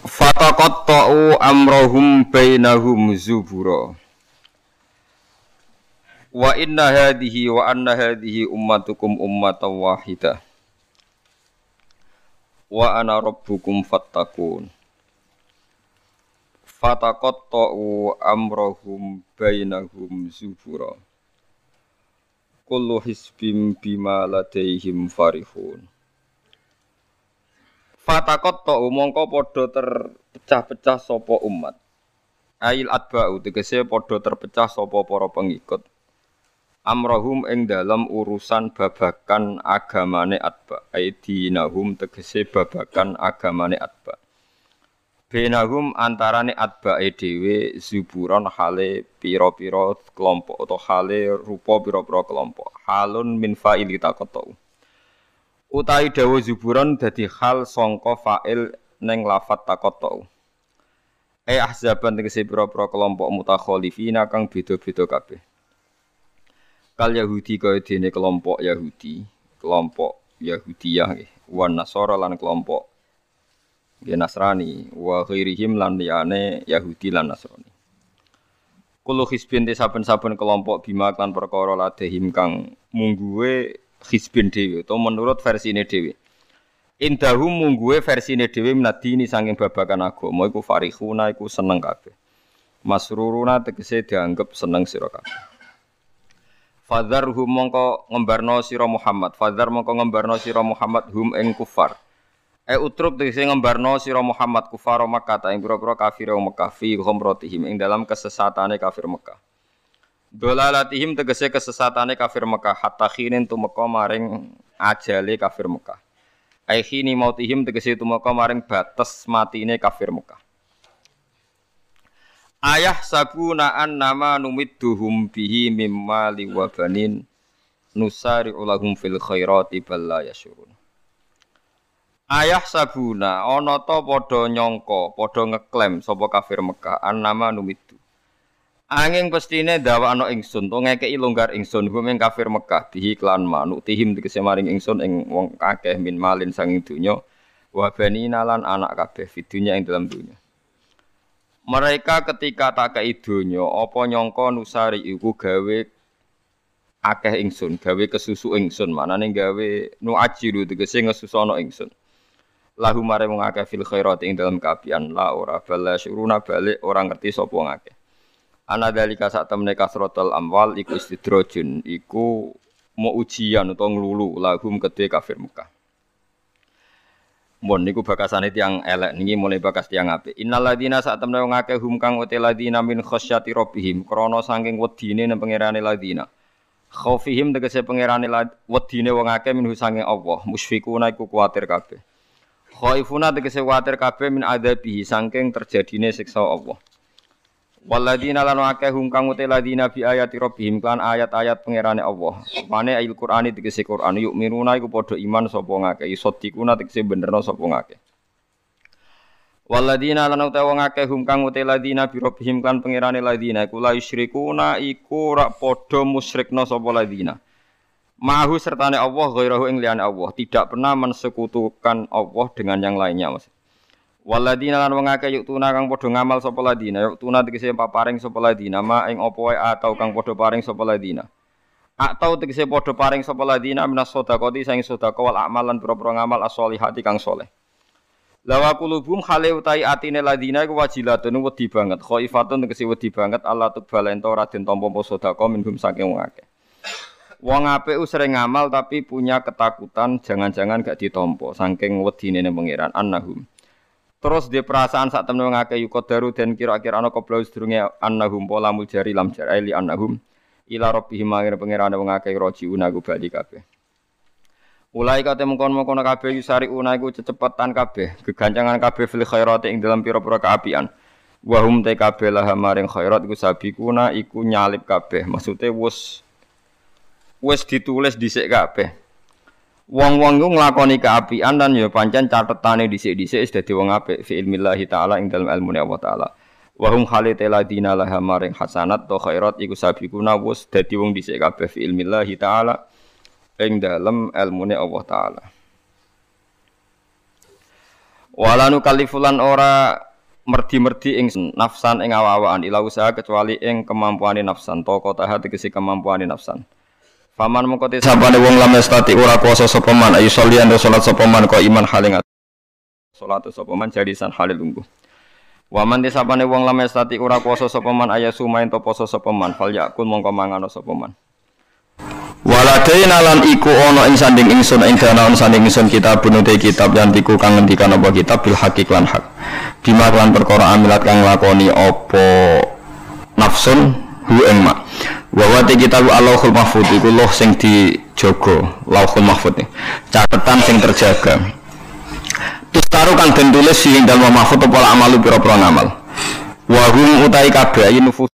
Fataqatta'u amrahum bainahum zubura. Wa inna hadhihi wa anna hadhihi ummatukum ummatan wahidah. Wa ana rabbukum fattaqun. Fataqatta'u amrahum bainahum zubura. Kullu hisbim bima ladaihim farihun. Fatakot to mongko podo terpecah-pecah sopo umat. Ail adba'u tegese podo terpecah sopo para pengikut. Amrohum ing dalam urusan babakan agamane adba. Aidinahum tegese babakan agamane adba. Benahum antarane adba dhewe zuburon hale pira-pira kelompok atau hale rupa pira-pira kelompok. Halun min fa'ili takotou Utai dawa zuburon dadi hal songko fa'il neng lafat takotou. E ahzaban tegese pira-pira kelompok mutakhalifina kang beda-beda kabeh. Kal Yahudi kaya dene kelompok Yahudi, kelompok Yahudiyah nggih, wan Nasara lan kelompok nggih Nasrani, wa ghairihim lan liyane Yahudi lan Nasrani. Kulo hisbin saben-saben kelompok bima kan perkara ladehim kang mungguwe Hizbin Dewi atau menurut versi ini Dewi. Indahum mungguwe versi ini Dewi menadini sanging babakan agama iku farihuna iku seneng kabeh. Masruruna tegese dianggap seneng sira kabeh. Fadhar hum mongko ngembarno sira Muhammad. Fadhar mongko ngembarno sira Muhammad hum ing kufar. E utruk tegese ngembarno sira Muhammad kufar Makkah ta ing pira-pira kafir Mekah fi ghumratihim ing dalam kesesatane kafir Mekah. Dolalatihim tegese kesesatane kafir Mekah hatta khinin tumeka maring ajale kafir Mekah. Ai khini mautihim tegese tumeka maring batas matine kafir Mekah. Ayah sabuna an nama numidduhum bihi mimma liwabanin nusari ulahum fil khairati balla yasyurun. Ayah sabuna ana ta padha nyangka, padha ngeklaim sapa kafir Mekah an nama numiddu Angin pestine dawa ano ingsun to ngekeki longgar ingsun hum ing kafir Mekah bihi klan manuk tihim tegese maring ingsun ing wong akeh min malin sanging donya wa banina lan anak kabeh fidunya ing dalam dunya. Mereka ketika tak kei donya apa nyangka nusari iku gawe akeh ingsun, gawe kesusu ingsun, manane gawe nu ajiru tegese ngesusono ingsun. Lahu mare wong akeh fil khairat ing dalam kabian la ora bala syuruna balik orang ngerti sapa ngakeh. Ana dalika sak temne kasrotul amwal iku istidrojun iku mau ujian utawa nglulu lahum kedhe kafir Mekah. Mun niku bakasane tiang elek niki mulai bakas tiang apik. Innal ladina sak temne wong akeh hum kang uti ladina min khasyati rabbihim krana saking wedine nang pangerane ladina. Khaufihim tegese pangerane wedine wong akeh minhu saking Allah, musfikuna iku kuwatir kabeh. Khaifuna tegese kuwatir kabeh min adzabihi saking terjadine siksa Allah. Waladina lan akeh hum kang uti ladina bi ayati rabbihim kan ayat-ayat pangerane Allah. Mane ayat Qur'ani tegese Qur'an yuk minuna iku padha iman sapa ngake isotikuna tegese benerno sapa ngake. Waladina lan uti wong akeh hum kang uti ladina bi rabbihim kan pangerane ladina iku la yusyrikuna iku rak padha musyrikna sapa ladina. Mahu sertane Allah ghairahu ing liyane Allah, tidak pernah mensekutukan Allah dengan yang lainnya maksud. Waladina lan wong akeh yuk tuna kang padha ngamal sapa ladina yuk tuna tegese paparing sapa ladina ma ing apa wae atau kang padha paring sapa ladina. Atau tegese padha paring sapa ladina minas sedekati sing sedekah wal amal lan pira-pira ngamal as-solihati kang soleh. Lawa kulubum khale utai atine ladina iku wajilatun wedi banget. Khaifatun tegese wedi banget Allah tuqbal ento ora den tampa sedekah minhum saking wong akeh. Wong apik sering ngamal tapi punya ketakutan jangan-jangan gak ditompo saking wedine pangeran annahum Terus di perasaan saat temen ngake daru dan kira-kira ana qabla sedurunge annahum pola jari lam jari li annahum ila rabbihim mangir pangerane wong akeh rojiuna ku bali kabeh. Ulai kate mengkon-mengkon kabeh yusari una iku cecepetan kabeh, gegancangan kabeh fil khairati ing dalam pira-pira kaapian. Wa hum te kabeh laha maring khairat iku sabikuna iku nyalip kabeh. Maksude wis wis ditulis dhisik kabeh. Wong-wong iku nglakoni kaapian dan ya pancen catetane dhisik-dhisik wis dadi wong apik fi ilmillahi taala ing dalam ilmu Allah taala. Wa hum khalite ladina laha maring hasanat to khairat iku sabikuna wis dadi wong dhisik kabeh fi ilmillahi taala ing dalem ilmune Allah taala. Walanu kalifulan ora merdi-merdi ing nafsan ing awa-awaan ila usaha kecuali ing kemampuane nafsan toko taha tegese kemampuane nafsan. Faman mengko te sabane wong lam stati ora kuasa sapa man ayu sholian salat sapa man kok iman haling salat sapa man jadisan halil lungguh. Waman tisapane wong lam stati ora kuasa sapa man ayasu main to poso sapa man fal yakul mongko mangano sapa man. Waladaina lan iku ana ing sanding ingsun ing dana sanding ingsun kitab bunute kitab yang tiku kang ngendikan apa kitab bil hakik lan hak. Bima lan perkara amilat kang lakoni apa nafsun hu ing mak. Wa wa te kitab Allahul Mahfud iku loh sing dijaga, Lauhul Mahfud. Catetan sing terjaga. Tustaru kang den tulis sing dalem mahfud apa amalu pira-pira ngamal. Wa hum utai kabeh nufus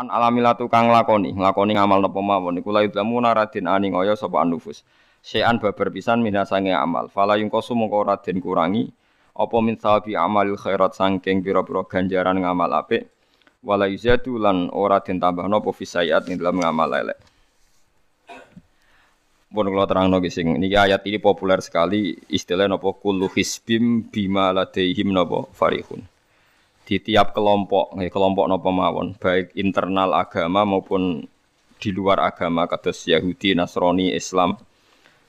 an alamilatu kang lakoni lakoni ngamal napa mawon iku la yudlamu naradin aning ngaya sapa anufus sean babar pisan minasange amal fala yungkosu mongko raden kurangi apa min sawabi amalil khairat sangking pira-pira ganjaran ngamal apik wala yuzatu lan ora den tambahno apa fisayat ing dalam ngamal elek. Pun kalau terang niki sing niki ayat ini populer sekali istilah nopo kullu hisbim bima ladaihim nopo farihun. Di tiap kelompok, kelompok nopo mawon, baik internal agama maupun di luar agama, kados Yahudi, Nasrani, Islam,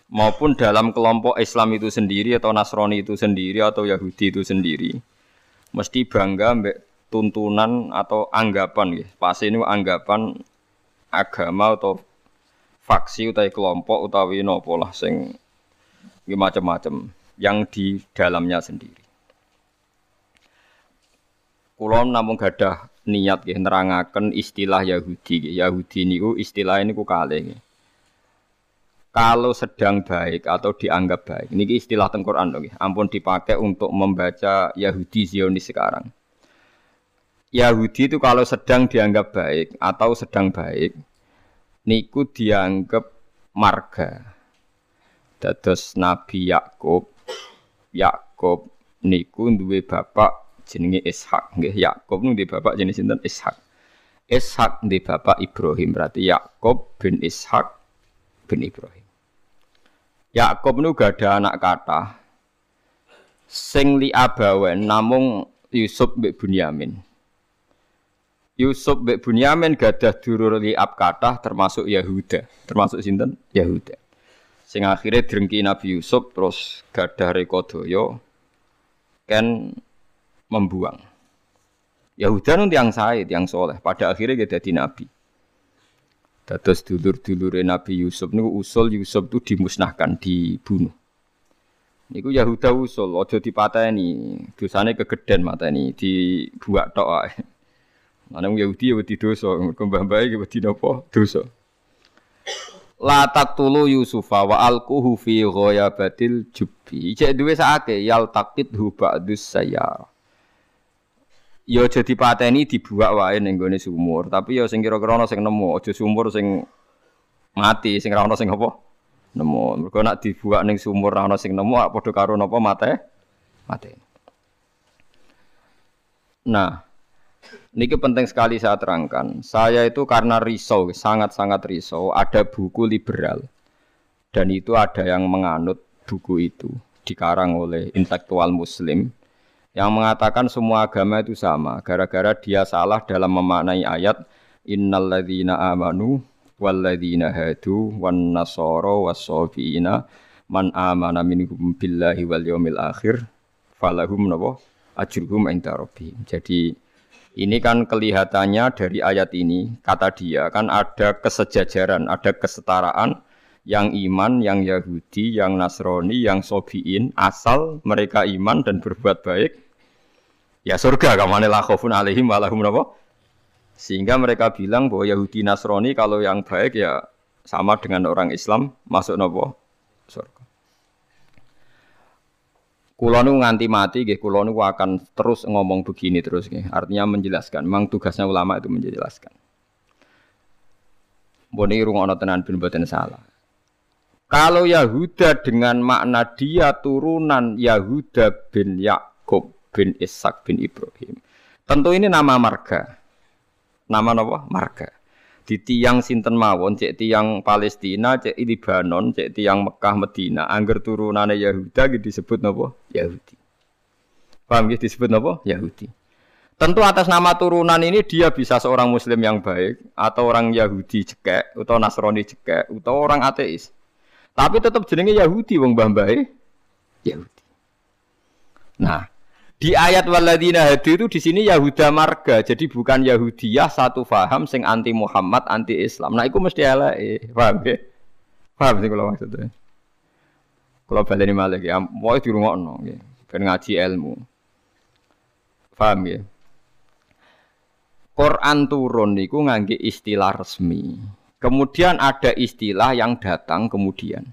maupun dalam kelompok Islam itu sendiri atau Nasrani itu sendiri atau Yahudi itu sendiri, mesti bangga mbek tuntunan atau anggapan, ya. pasti ini anggapan agama atau faksi utawi kelompok utawi nopo lah sing macam-macam yang di dalamnya sendiri. Kulon namung gadah niat nggih nerangaken istilah Yahudi. Yahudi niku istilah niku kalih. Kalau sedang baik atau dianggap baik, ini istilah tengkoran dong, ampun dipakai untuk membaca Yahudi Zionis sekarang. Yahudi itu kalau sedang dianggap baik atau sedang baik, niku dianggap marga. Dados Nabi Yakub, Yakub niku duwe bapak jenenge Ishak. Nggih Yakub di bapak jenis sinten? Ishak. Ishak di bapak Ibrahim berarti Yakub bin Ishak bin Ibrahim. Yakub nu gak ada anak kata sing li abawen namung Yusuf mbek Bunyamin Yusuf mbek Bunyamin gadah durur li ab kata termasuk Yahuda termasuk sinten Yahuda sing akhirnya drengki Nabi Yusuf terus gadah rekodoyo kan membuang. Yahuda nun tiang saya, tiang soleh. Pada akhirnya dia jadi nabi. Dados dulur-dulur Nabi Yusuf niku usul Yusuf itu dimusnahkan, dibunuh. Niku Yahuda usul, ojo dipateni, dosane kegeden mateni, dibuat tok ae. Mana Yahudi ya wedi dosa, mergo mbah-mbah iki wedi napa? Dosa. La taqtulu Yusufa wa alquhu fi ghayabatil jubbi. Cek duwe sakake yal taqithu ba'dus sayyara. ya aja dipateni dibuak wae ning gone sumur, tapi ya sing kira-kira ana sing nemu, aja sumur sing mati, sing ora ana sing apa? Nemu. Mergo nek dibuak ning sumur ora ana sing nemu, padha karo napa mate? Mate. Nah, Niki penting sekali saya terangkan. Saya itu karena risau, sangat-sangat risau. Ada buku liberal dan itu ada yang menganut buku itu dikarang oleh intelektual Muslim yang mengatakan semua agama itu sama gara-gara dia salah dalam memaknai ayat innalladzina amanu walladzina hadu wan nasara wasofiina man amana minhum billahi wal yaumil akhir falahum nabo ajruhum inda rabbihim. Jadi ini kan kelihatannya dari ayat ini kata dia kan ada kesejajaran, ada kesetaraan yang iman, yang Yahudi, yang Nasrani, yang Sobiin, asal mereka iman dan berbuat baik, ya surga kamane la khaufun alaihim wa Sehingga mereka bilang bahwa Yahudi Nasrani kalau yang baik ya sama dengan orang Islam masuk nopo surga. Kulo nu nganti mati nggih kulo nu akan terus ngomong begini terus nggih. Artinya menjelaskan. Memang tugasnya ulama itu menjelaskan. Boni rungokno tenan bin boten salah. Kalau Yahuda dengan makna dia turunan Yahuda bin Yakub bin Ishak bin Ibrahim. Tentu ini nama marga. Nama apa? Marga di tiang sinten mawon? Cek tiang Palestina cek Libanon cek tiang Mekah Medina. Angger turunane Yahuda gitu disebut napa? Yahudi. Paham gitu disebut napa? Yahudi. Tentu atas nama turunan ini dia bisa seorang muslim yang baik atau orang Yahudi cekek atau Nasrani cekek atau orang ateis. Tapi tetap jenenge Yahudi wong mbah Yahudi. Nah di ayat waladina hadi itu di sini Yahuda marga, jadi bukan Yahudiyah satu faham sing anti Muhammad, anti Islam. Nah, itu mesti eh, paham ya? Paham sih kalau maksudnya. Kalau balik ini malah ya, mau di rumah no, ya. ngaji ilmu. Paham ya? Quran turun niku ngangge istilah resmi. Kemudian ada istilah yang datang kemudian.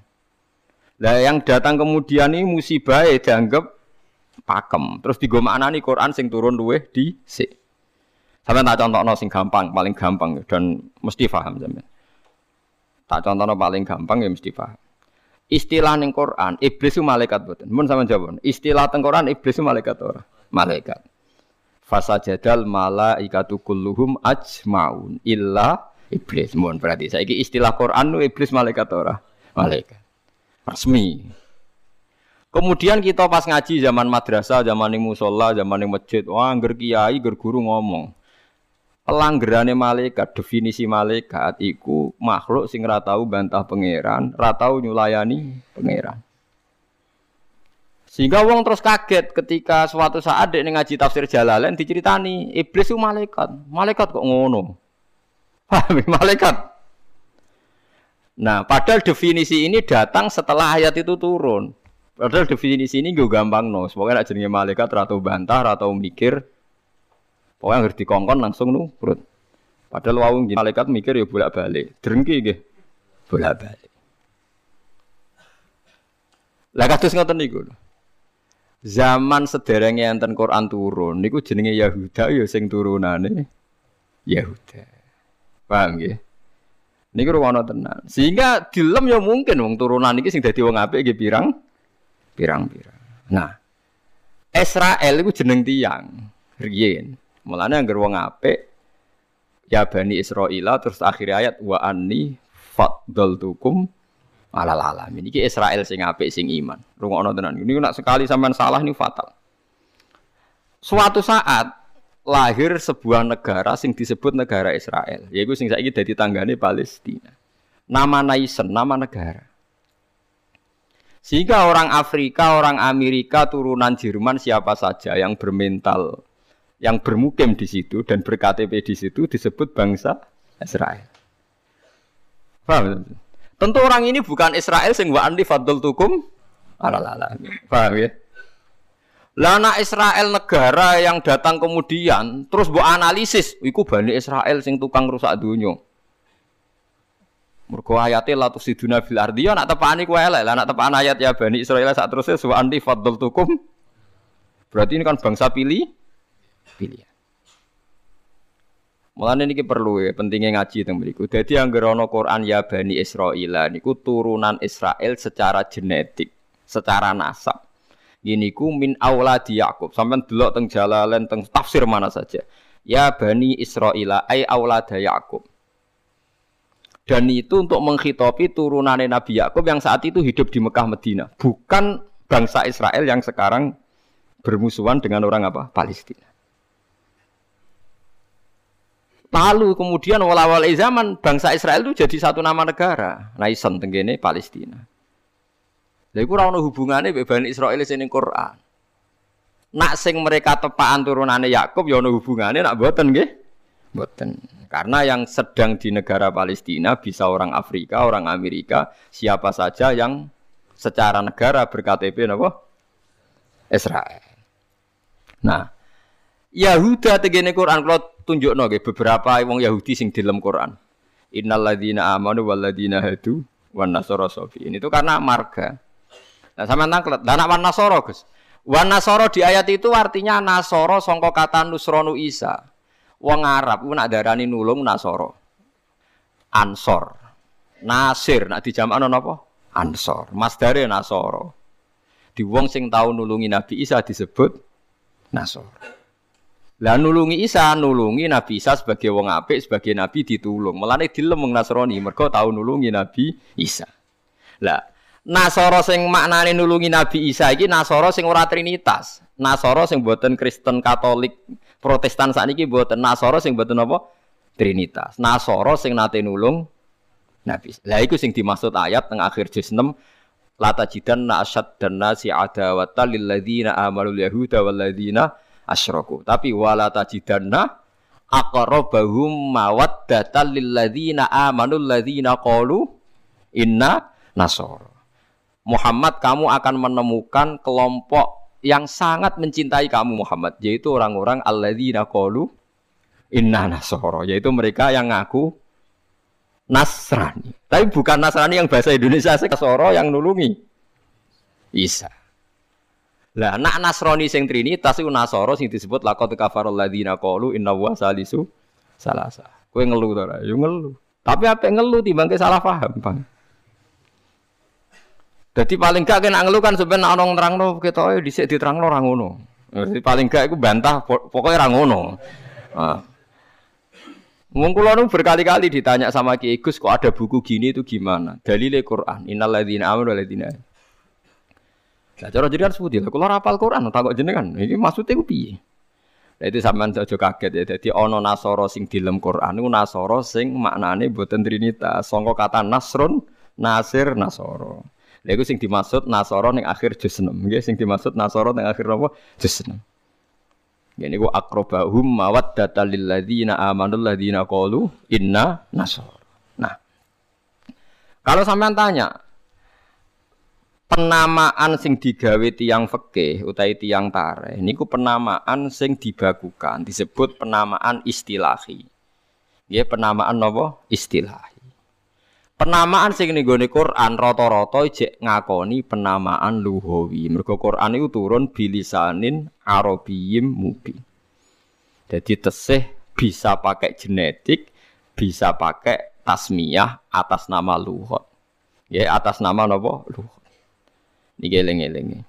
Nah, yang datang kemudian ini musibah ya dianggap pakem. Terus digo nih Quran sing turun luweh di si. Sampai tak contohno sing gampang, paling gampang dan mesti paham sampean. Tak contohno paling gampang ya mesti paham. Istilah ning Quran, iblis itu malaikat boten. Mun sama jawab. Istilah teng Quran iblis itu malaikat ora? Malaikat. Fasajadal malaikatu kulluhum ajmaun illa iblis. Mun berarti saiki istilah Quran nu iblis malaikat ora? Malaikat. Resmi. Kemudian kita pas ngaji zaman madrasah, zaman ning musola, zaman ning masjid, wah angger kiai, angger guru ngomong. Pelanggerane malaikat, definisi malaikat iku makhluk sing tau bantah pangeran, ora tau nyulayani pangeran. Sehingga wong terus kaget ketika suatu saat dia ngaji tafsir Jalalain diceritani iblis itu malaikat. Malaikat kok ngono? Paham malaikat? Nah, padahal definisi ini datang setelah ayat itu turun. Padahal definisi ini gue gampang no. Pokoknya nak jenenge malaikat atau bantah atau mikir. Pokoknya ngerti kongkon langsung nu perut. Padahal wawung malaikat mikir ya bolak balik. Drengki gitu. Bolak balik. Lah kados ngoten niku. Zaman sederenge enten Quran turun niku jenenge Yahuda ya sing turunane Yahuda. Paham nggih? Niku ruwono tenan. Sehingga dilem ya mungkin wong turunan iki sing dadi wong apik nggih pirang pirang-pirang. Nah, Israel itu jeneng tiang, riyen. Mulane anggere wong apik ya bani Israel terus akhir ayat wa anni faddaltukum alal alamin. Iki Israel sing apik sing iman. Rungokno tenan. Ini nak sekali sampean salah ini fatal. Suatu saat lahir sebuah negara sing disebut negara Israel. Yaitu sing saiki dadi tanggane Palestina. Nama Naisen, nama negara. Sehingga orang Afrika, orang Amerika, turunan Jerman siapa saja yang bermental, yang bermukim di situ dan berKTP di situ disebut bangsa Israel. Paham? Tentu orang ini bukan Israel sing wa anti fadl tukum alalala. Paham ya? Lana Israel negara yang datang kemudian terus bu analisis, iku bani Israel sing tukang rusak dunia. Mergo ayate la tusiduna fil ardi ya nak tepani kowe elek. Lah nak tepan ayat ya Bani Israil sak terusé wa anti tukum. Berarti ini kan bangsa pilih pilih. Mulane niki perlu ya pentingnya ngaji teng mriku. Dadi anggere ana Quran ya Bani Israil niku turunan Israel secara genetik, secara nasab. Gini ku min auladi Yakub. Sampeyan delok teng Jalalain teng tafsir mana saja. Ya Bani Israil ai aulada Yakub. Dan itu untuk menghitopi turunannya Nabi Yakub yang saat itu hidup di Mekah Medina, bukan bangsa Israel yang sekarang bermusuhan dengan orang apa? Palestina. Lalu kemudian wala-wala zaman bangsa Israel itu jadi satu nama negara. Naisen tenggene Palestina. Ora ono hubungane mbek Bani Israil sing Quran. Nak sing mereka tepaan turunane Yakub ya ono hubungane nak mboten nggih. Mboten. Karena yang sedang di negara Palestina bisa orang Afrika, orang Amerika, siapa saja yang secara negara berKTP apa? Israel. Nah, Yahuda tegene Quran kalau tunjukno nggih beberapa wong Yahudi sing di dalam Quran. Innal ladzina amanu wal ladzina hadu wan nasoro sofiin. Itu karena marga. Nah sama nangklet. Dan wan nasoro Gus. Wan di ayat itu artinya nasoro songko kata nusronu isa. Wong Arab ku nak darani nulung nasoro. Ansor. Nasir nak dijamakno napa? Ansor. Masdare nasoro. Di wong sing tahu nulungi Nabi Isa disebut nasor. Lah nulungi Isa, nulungi Nabi Isa sebagai wong apik, sebagai nabi ditulung. Melane dilem wong Nasrani mergo tahu nulungi Nabi Isa. Lah Nasoro sing maknane nulungi Nabi Isa iki Nasoro sing ora trinitas. Nasoro sing boten Kristen Katolik Protestan sakniki boten Nasoro sing boten apa? Trinitas. Nasoro sing nate nulung Nabi. Lah iku sing dimaksud ayat teng akhir juz 6 Lata jidan na asyad dan nasi adawata lilladzina amalul yahuda walladzina asyraku. Tapi wala tajidanna aqrabahum mawaddatan lilladzina amanul ladzina qalu inna nasara. Muhammad kamu akan menemukan kelompok yang sangat mencintai kamu Muhammad yaitu orang-orang alladzina qalu inna nasara yaitu mereka yang ngaku Nasrani. Tapi bukan Nasrani yang bahasa Indonesia, Nasoro yang nulungi. Isa. Lah nak Nasrani sing Trinitas iku Nasoro sing disebut laqad kafarul ladzina qalu inna wa salisu salasa. Kowe ngelu to ora? Yo ngelu. Tapi apa ngelu timbang salah paham, Bang. Jadi paling gak kena ngelu kan sebenarnya orang nerangno ketoke dhisik diterangno ora ngono. Jadi paling gak iku bantah pokoknya ora ngono. Nah. Kula berkali-kali ditanya sama Ki Gus kok ada buku gini itu gimana? Dalile Quran. Innal ladzina amanu wal ladzina Nah, cara jenengan sebuti, kalau rapal Quran, takut jenengan, ini maksudnya itu piye? Nah, itu sampean saja kaget ya. Jadi ono nasoro sing dilem Quran, itu nasoro sing maknane buatan trinitas. Songko kata nasrun, nasir, nasoro. Lha sing dimaksud nasoro ning akhir juz 6. Nggih, sing dimaksud nasoro ning akhir apa? Juz 6. Ini ku akrobahum mawaddata lil ladzina amanul ladzina qalu inna nasor. Nah. Kalau sampean tanya, penamaan sing digawe tiang fikih utai tiang tare niku penamaan sing dibakukan disebut penamaan istilahi ya penamaan nopo istilahi penamaan sing ning gone Quran rata-rata jek ngakoni penamaan luhawi mergo Quran itu turun bilisanin arabiyyim mubin jadi tesih bisa pakai genetik bisa pakai tasmiyah atas nama luhut ya atas nama nopo luhut Niki eling-eling.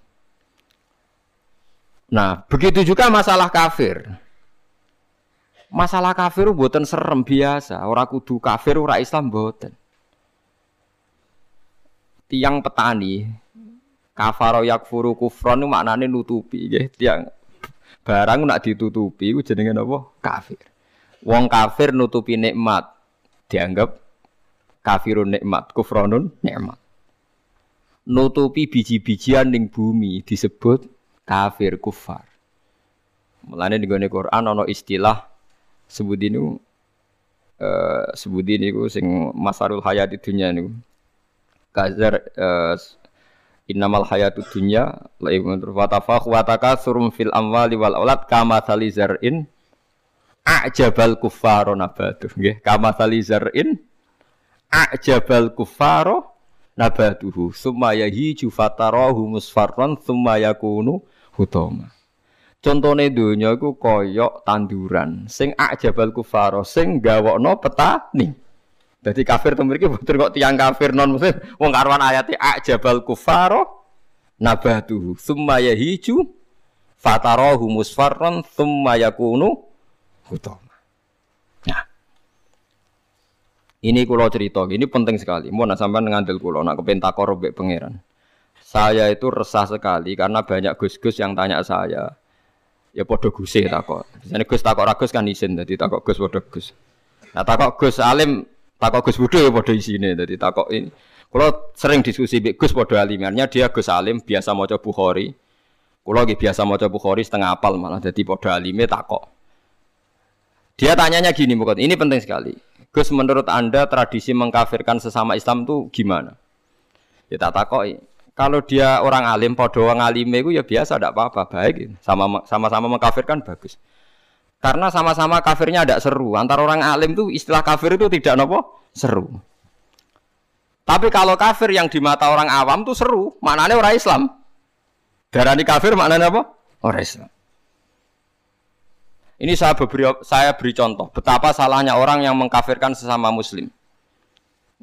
Nah, begitu juga masalah kafir. Masalah kafir buatan serem biasa, ora kudu kafir ora Islam buatan. Tiang petani kafaro yakfuru kufron maknane nutupi nggih. Tiang barang nak ditutupi iku jenenge napa? Kafir. Wong kafir nutupi nikmat dianggap kafirun nikmat, kufronun nikmat nutupi biji-bijian ning bumi disebut kafir kufar. Mulane di Quran ana istilah sebut ini uh, sebut ini sing masarul hayat dunya niku. Kazar uh, innamal hayatu dunya laibun wa tafakh wa takasurum fil amwali wal aulad kama salizar'in a'jabal kuffaro nabatu nggih kama salizar'in a'jabal kuffaro nabatuhu summa yahiju fatarahu musfarran summa yakunu hutama. Contone donya iku kaya tanduran. Sing ajabal kufaro sing gawokno petani dadi kafir to mriki boten kok tiang kafir non muslim wong karuan ayate ajabal kufaro nabatuhu summa yahiju fatarahu musfarran summa yakunu hutama Ini kulo cerita, ini penting sekali. Mau nak sampai ngandel kulo, nak kepentak korobek pangeran. Saya itu resah sekali karena banyak gus-gus yang tanya saya. Ya podo gusih takok. Misalnya gus takok ragus kan izin, jadi takok gus podo gus. Nah takok gus alim, takok gus budo ya podo isine, jadi takok ini. Kulo sering diskusi bik gus podo alimarnya dia gus alim biasa mau coba bukhori. Kulo lagi biasa mau coba bukhori setengah apal malah jadi podo alime takok. Dia tanyanya gini, bukan ini penting sekali. Gus menurut Anda tradisi mengkafirkan sesama Islam itu gimana? Ya tak takoi. Kalau dia orang alim, podo orang alim itu ya biasa, tidak apa-apa, baik. Sama sama mengkafirkan bagus. Karena sama-sama kafirnya tidak seru. Antara orang alim itu istilah kafir itu tidak nopo seru. Tapi kalau kafir yang di mata orang awam tuh seru, maknanya orang Islam. Darani kafir maknanya apa? Orang Islam. Ini saya beri, saya beri contoh betapa salahnya orang yang mengkafirkan sesama muslim.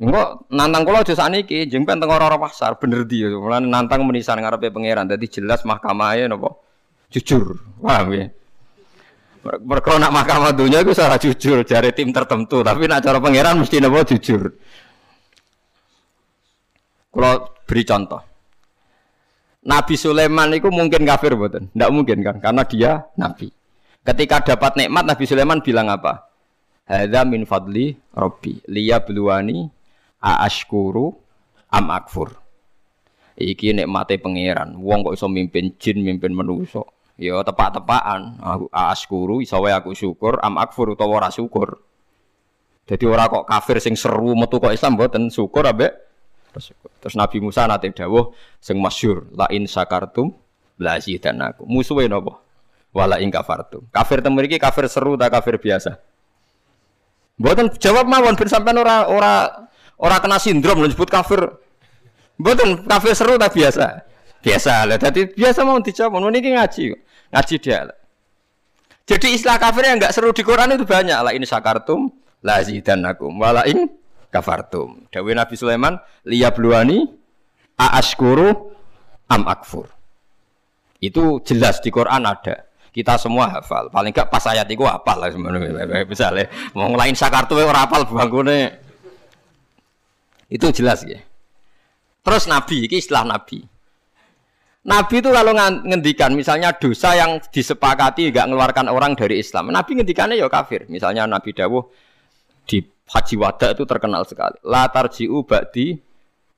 Enggak nantang kula aja sakniki, jeng teng ora pasar bener dia. Mulane nantang menisan ngarepe pangeran. Dadi jelas mahkamahnya napa? Jujur. Paham ya? Mereka nak mahkamah dunia itu salah jujur dari tim tertentu, tapi nak cara pangeran mesti napa jujur. Kalau beri contoh. Nabi Sulaiman itu mungkin kafir buatan? Tidak mungkin kan, karena dia nabi. Ketika dapat nikmat Nabi Sulaiman bilang apa? Hadza min fadli Rabbi liya bluwani aashkuru am akfur. Iki nikmate pangeran. Wong kok iso mimpin jin, mimpin manusa. Ya tepak-tepakan. Aku aashkuru iso wae aku syukur, am akfur utawa ora syukur. Jadi ora kok kafir sing seru metu kok Islam mboten syukur ambek Terus Nabi Musa nate dawuh sing masyhur la in syakartum la aku. Musuhe napa? wala ing kafartum. Kafir temu iki kafir seru tak kafir biasa. Mboten jawab mawon ben sampean ora ora ora kena sindrom disebut kafir. Mboten kafir seru tak biasa. Biasa lah. Jadi biasa mau dijawab. Mau niki ngaji. Ngaji dia. Jadi istilah kafir yang enggak seru di Quran itu banyak lah. Ini sakartum la zidannakum wala ing kafartum. Dawe Nabi Sulaiman liyabluani aaskuru am akfur. Itu jelas di Quran ada. Kita semua hafal. Paling enggak pas ayat itu hafal lah sebenarnya. Misalnya mau ngelain sakartu orang hafal bangkune. Itu jelas ya. Terus Nabi, ini istilah Nabi. Nabi itu kalau ngendikan misalnya dosa yang disepakati nggak mengeluarkan orang dari Islam. Nabi ngendikannya ya kafir. Misalnya Nabi Dawuh di Haji Wada itu terkenal sekali. Latar jiu ba'di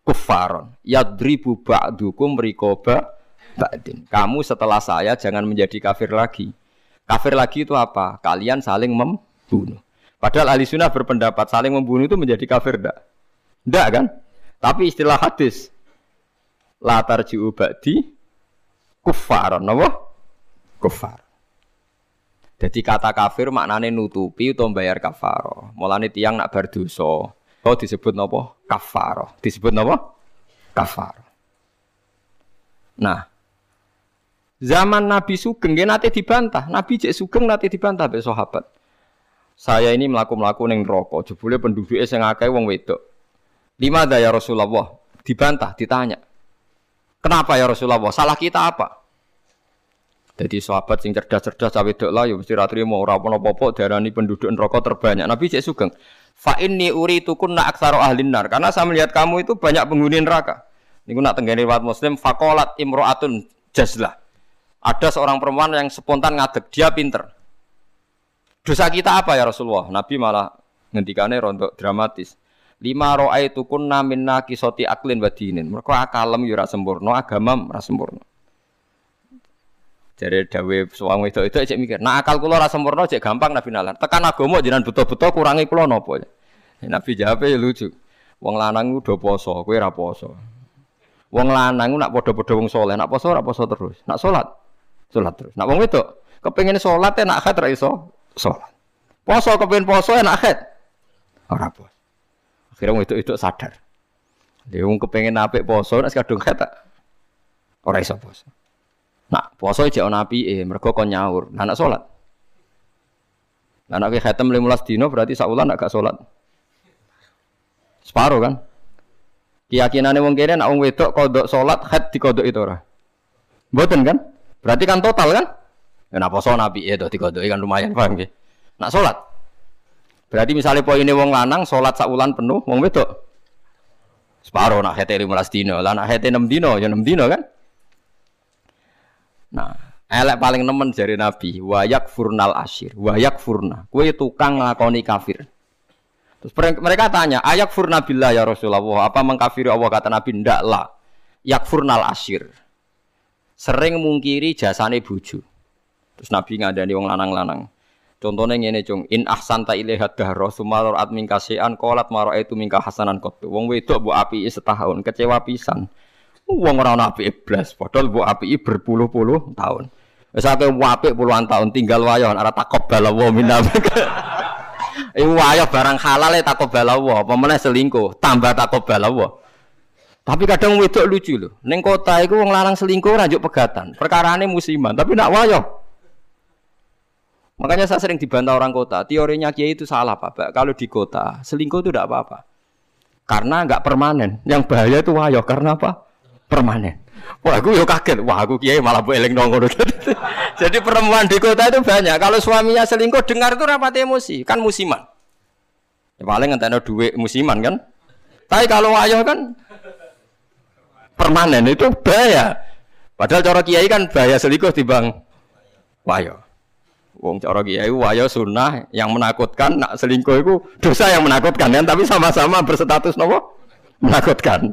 kufaron. Yadribu ba'dukum rikoba ba'din. Kamu setelah saya jangan menjadi kafir lagi. Kafir lagi itu apa? Kalian saling membunuh. Padahal ahli sunnah berpendapat saling membunuh itu menjadi kafir enggak? Enggak kan? Tapi istilah hadis latar ji'u ba'di kufar. Apa? Kufar. Jadi kata kafir maknanya nutupi atau bayar kafaro. Mulane tiang nak berdosa. Oh disebut nopo kafaro. Disebut nopo kafaro. Nah, Zaman Nabi Sugeng dia nanti dibantah. Nabi cek Sugeng nanti dibantah be sahabat. Saya ini melaku-melaku neng rokok. Jebule penduduknya akeh wong wedok. Lima ya Rasulullah. Dibantah, ditanya. Kenapa ya Rasulullah? Salah kita apa? Jadi sahabat sing cerdas-cerdas cawe dok lah, ya mesti ratri mau ora apa-apa darani penduduk rokok terbanyak. Nabi cek sugeng. Fa inni uritukun na aksaro ahlin nar. Karena saya melihat kamu itu banyak penghuni neraka. Niku nak tenggene riwayat Muslim fakolat imro'atun jazlah. Ada seorang perempuan yang spontan ngadeg, dia pinter. Dosa kita apa ya Rasulullah? Nabi malah ngendikannya rontok dramatis. Lima roa itu kun minna kisoti aklin badinin. Mereka akalem yura sempurna, agama ora sempurna. Jadi dawe suang itu itu cek mikir. Nah akal kulo rasa sempurna cek gampang Nabi nalar. Tekan agama jangan betul-betul kurangi kulo nopo. Ya. Nabi jawabnya lucu. Wong lanang udah poso, kue ra poso. Wong lanang nak podo-podo wong soleh, nak poso ra poso terus. Nak sholat, Sholat terus. Nak wong itu kepengen sholat enak khat ra iso. Poso kepengen poso enak khat. Ora pos. Akhirnya itu itu sadar. Dia wong kepengen apik poso nak kadung khat ora iso poso. Nak poso jek ana apike, mergo kon nyaur. Nah nak sholat. Nah nak khatam 15 dino berarti saulan nak gak sholat. Separuh kan? Keyakinannya wong kene nak wong wedok kodok sholat di kodok itu ora. Mboten kan? Berarti kan total kan? Ya nak poso nabi ya di kodok kan lumayan paham nggih. Nak sholat. Berarti misalnya poinnya wong lanang sholat saulan penuh, wong wedok separuh nak hete 15 dino, lah nak hete 6 dino ya 6 dino kan? Nah, elek paling nemen jari Nabi, wayak furnal asyir, wayak furna. Kue tukang ngakoni kafir. Terus mereka tanya, ayak furna billah ya Rasulullah, apa mengkafiri Allah kata Nabi? Ndak lah. Yak furnal asyir sering mungkiri jasane bojo. Terus Nabi ngadani wong lanang-lanang. Contohnya ngene cung, in ahsanta ilaiha dahra sumalor mingka sean kolat maro itu mingka hasanan kotu. Wong wedok bu api setahun, kecewa pisan. Wong ora ana api iblas, padahal bu api berpuluh-puluh tahun. Wis akeh apik puluhan tahun tinggal wayon arah takok bala wa minna. Iku wayo barang halal e takobalawa, apa meneh selingkuh, tambah takobalawa. Tapi kadang wedok lucu loh. Neng kota itu wong larang selingkuh rajuk pegatan. Perkarane musiman, tapi nak wayo. Makanya saya sering dibantah orang kota. Teorinya kiai itu salah pak. Kalau di kota selingkuh itu tidak apa-apa. Karena nggak permanen. Yang bahaya itu wayo. Karena apa? Permanen. Wah, aku yo kaget. Wah, aku kiai malah bu eling nongol. Jadi perempuan di kota itu banyak. Kalau suaminya selingkuh, dengar itu rapat emosi. Kan musiman. Ya, paling nggak duit musiman kan. Tapi kalau wayo kan permanen itu bahaya. Padahal cara kiai kan bahaya selingkuh di bang wayo. Wong cara kiai wayo sunnah yang menakutkan nak selingkuh itu dosa yang menakutkan kan tapi sama-sama berstatus nopo menakutkan.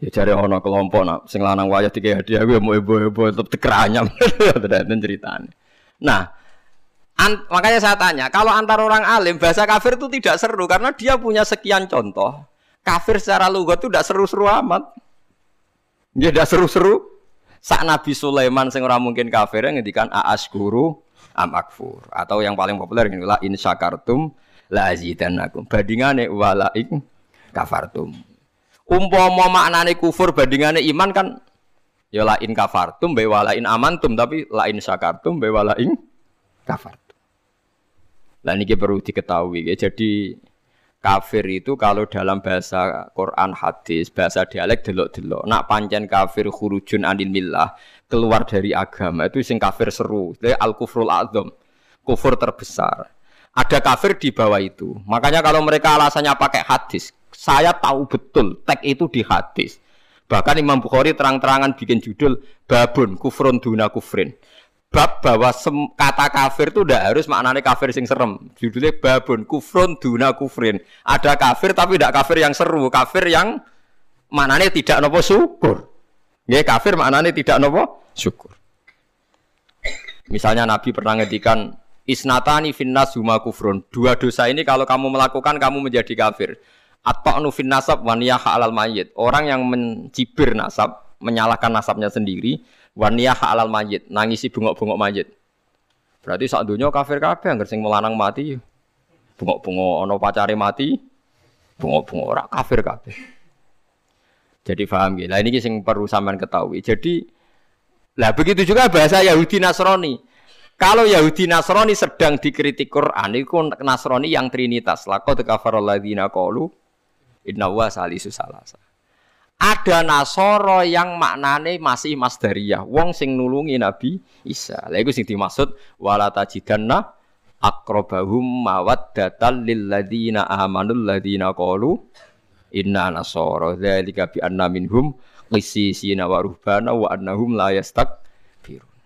Ya cari ono kelompok nak sing lanang wayo tiga hadiah gue mau ibu-ibu tetap tekeranyam dan ceritanya. Nah, an, makanya saya tanya, kalau antar orang alim bahasa kafir itu tidak seru karena dia punya sekian contoh. Kafir secara lugat itu tidak seru-seru amat. Dia tidak seru-seru. Saat Nabi Sulaiman sing ora mungkin kafir ngendikan guru am akfur atau yang paling populer ini la in syakartum la azidannakum. Bandingane wala in kafartum. Umpama maknane kufur bandingane iman kan ya la in kafartum be wala in amantum tapi la in syakartum be wala in kafartum. Lah niki perlu diketahui ya. Jadi kafir itu kalau dalam bahasa Quran hadis, bahasa dialek delok-delok. Nak pancen kafir khurujun anil millah, keluar dari agama itu sing kafir seru. Jadi al kufrul azam, kufur terbesar. Ada kafir di bawah itu. Makanya kalau mereka alasannya pakai hadis, saya tahu betul tag itu di hadis. Bahkan Imam Bukhari terang-terangan bikin judul babun kufrun duna kufrin bab bahwa kata kafir itu tidak harus maknanya kafir sing serem. Judulnya babun kufrun duna kufrin. Ada kafir tapi tidak kafir yang seru, kafir yang maknanya tidak nopo syukur. Ya kafir maknanya tidak nopo syukur. Misalnya Nabi pernah ngetikan isnatani finnas huma kufrun. Dua dosa ini kalau kamu melakukan kamu menjadi kafir. Atau nufin nasab waniyah alal mayit. Orang yang mencibir nasab, menyalahkan nasabnya sendiri, waniyah alal mayit, nangisi bungok-bungok mayit. Berarti saat dunia kafir kabeh anggar sing melanang mati. Bungok-bungok ono pacare mati, bungok-bungok ora kafir kabeh. Jadi paham. Lah ini sing perlu sampean ketahui. Jadi lah begitu juga bahasa Yahudi Nasrani. Kalau Yahudi Nasrani sedang dikritik Quran, itu Nasrani yang trinitas. Laqad kafarul ladzina qalu inna wa salisu salasa. Ada Nasoro yang maknane masih masdariyah, wong sing nulungi Nabi Isa. Lha iku sing dimaksud wala tajidanna aqrabahum mawaddatan lil ladzina amanul ladzina qalu inna nasara dzalika bi anna minhum qissisina wa ruhbana wa annahum la yastakbirun.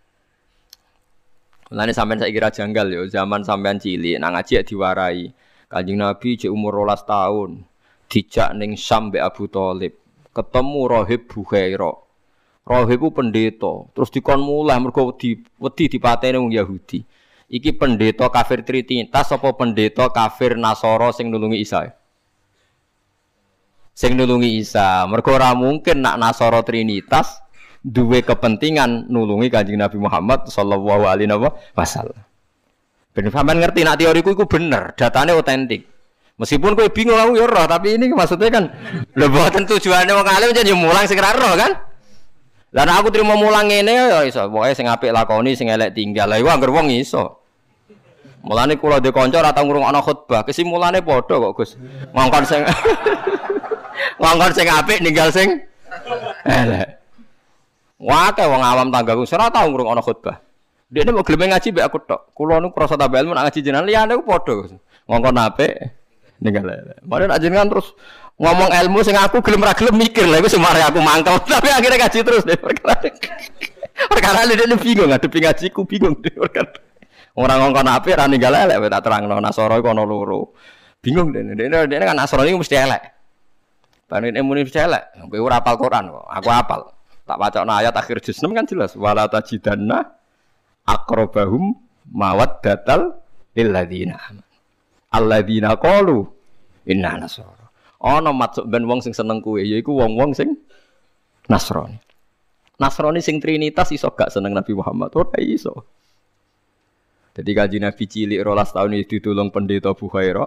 Lane sampean saiki kira janggal yo, zaman sampean cilik nang ngaji diwarai. Kanjeng Nabi cek umur 12 tahun, dijak ning Syam Abu Thalib ketemu rohib Bukhaira. Rohib ku pendeta, terus dikon mulai mergo di wedi dipateni wong Yahudi. Iki pendeta kafir Trinitas apa pendeta kafir Nasara sing nulungi Isa? Sing nulungi Isa. Mergo ora mungkin nak Nasara Trinitas duwe kepentingan nulungi Kanjeng Nabi Muhammad sallallahu alaihi wasallam. Ben ngerti nak teoriku iku bener, datane otentik. Meskipun kowe bingung aku ya roh, tapi ini maksudnya kan lho mboten tujuane wong alim jadi mulang sing roh kan. Lah aku terima mulang ngene ya iso, pokoke sing apik lakoni sing elek tinggal. Lah iku anggere wong iso. Mulane kula de kanca ora tau ngrungokno khutbah, kesimulane padha kok Gus. Ngongkon sing ngongkon sing apik ninggal sing elek. Wah, wong awam tanggaku ora tau ngrungokno khutbah. Dia ini mau gelem ngaji be aku tok. Kulo nu tambah ilmu nak ngaji jenengan liyane ku padha. Ngongkon apik ninggal lele. Mari nak jenengan terus ngomong ilmu sing aku gelem ra gelem mikir lah iku semare aku mangkel tapi akhirnya ngaji terus deh perkara. Perkara ini bingung ngadepi ngajiku bingung deh perkara. Orang ngongkon api ra ninggal lele tak terangno Nasara iku ana loro. Bingung deh. Dene dene kan Nasara iku mesti elek. Panen emune mesti elek. Kowe ora hafal Quran kok. Aku hafal. Tak wacana ayat akhir juz 6 kan jelas wala tajidanna aqrabahum mawaddatal lil ladzina alladzina qalu inna nasara. Ana maksud ben wong sing seneng kuwe yaiku wong-wong sing Nasrani. Nasrani sing trinitas iso gak seneng Nabi Muhammad ora iso. Jadi kaji Nabi cilik rolas tahun itu ditulung pendeta Bukhaira.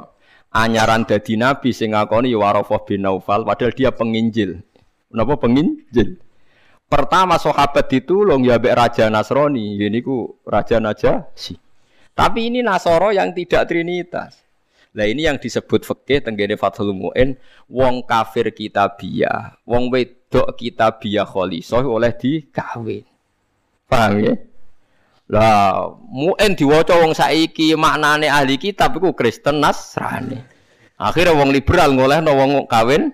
Anyaran dadi Nabi sing ngakoni ya Warafah bin Naufal padahal dia penginjil. Kenapa penginjil? Pertama sahabat ditulung ya mbek Raja Nasrani, ini ku Raja Najasyi. Tapi ini Nasoro yang tidak trinitas. Nah ini yang disebut fikih tenggene Fathul Mu'in, wong kafir kitabiah, wong wedok kitabiah kholisoh oleh dikawin. Paham ya? Lah, Mu'in diwaca wong saiki maknane ahli kitab iku Kristen Nasrani. Akhirnya wong liberal ngolehno wong kawin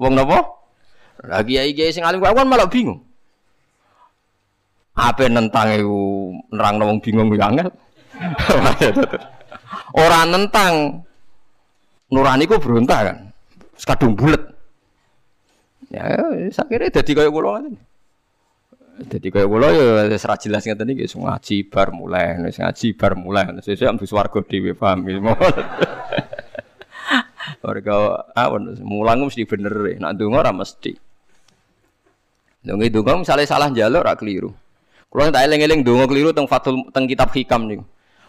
wong napa? Lagi kiai sing alim kan malah bingung. Apa nentang iku nerang wong bingung yo angel. Ora nentang Nurani ku berontak kan. Sekadung bulet. Ya, sakire dadi kaya kula ngoten. Dadi kaya kula ya wis ra jelas ngeten iki ngaji bar mulai, ngaji bar mulai. Sesuk ambus warga dhewe paham iki. Warga awon mulang mesti bener, nak ndonga ora mesti. Ndonga ndonga misale salah njaluk ora keliru. Kulo tak eling-eling donga keliru teng Fathul teng kitab hikam niku.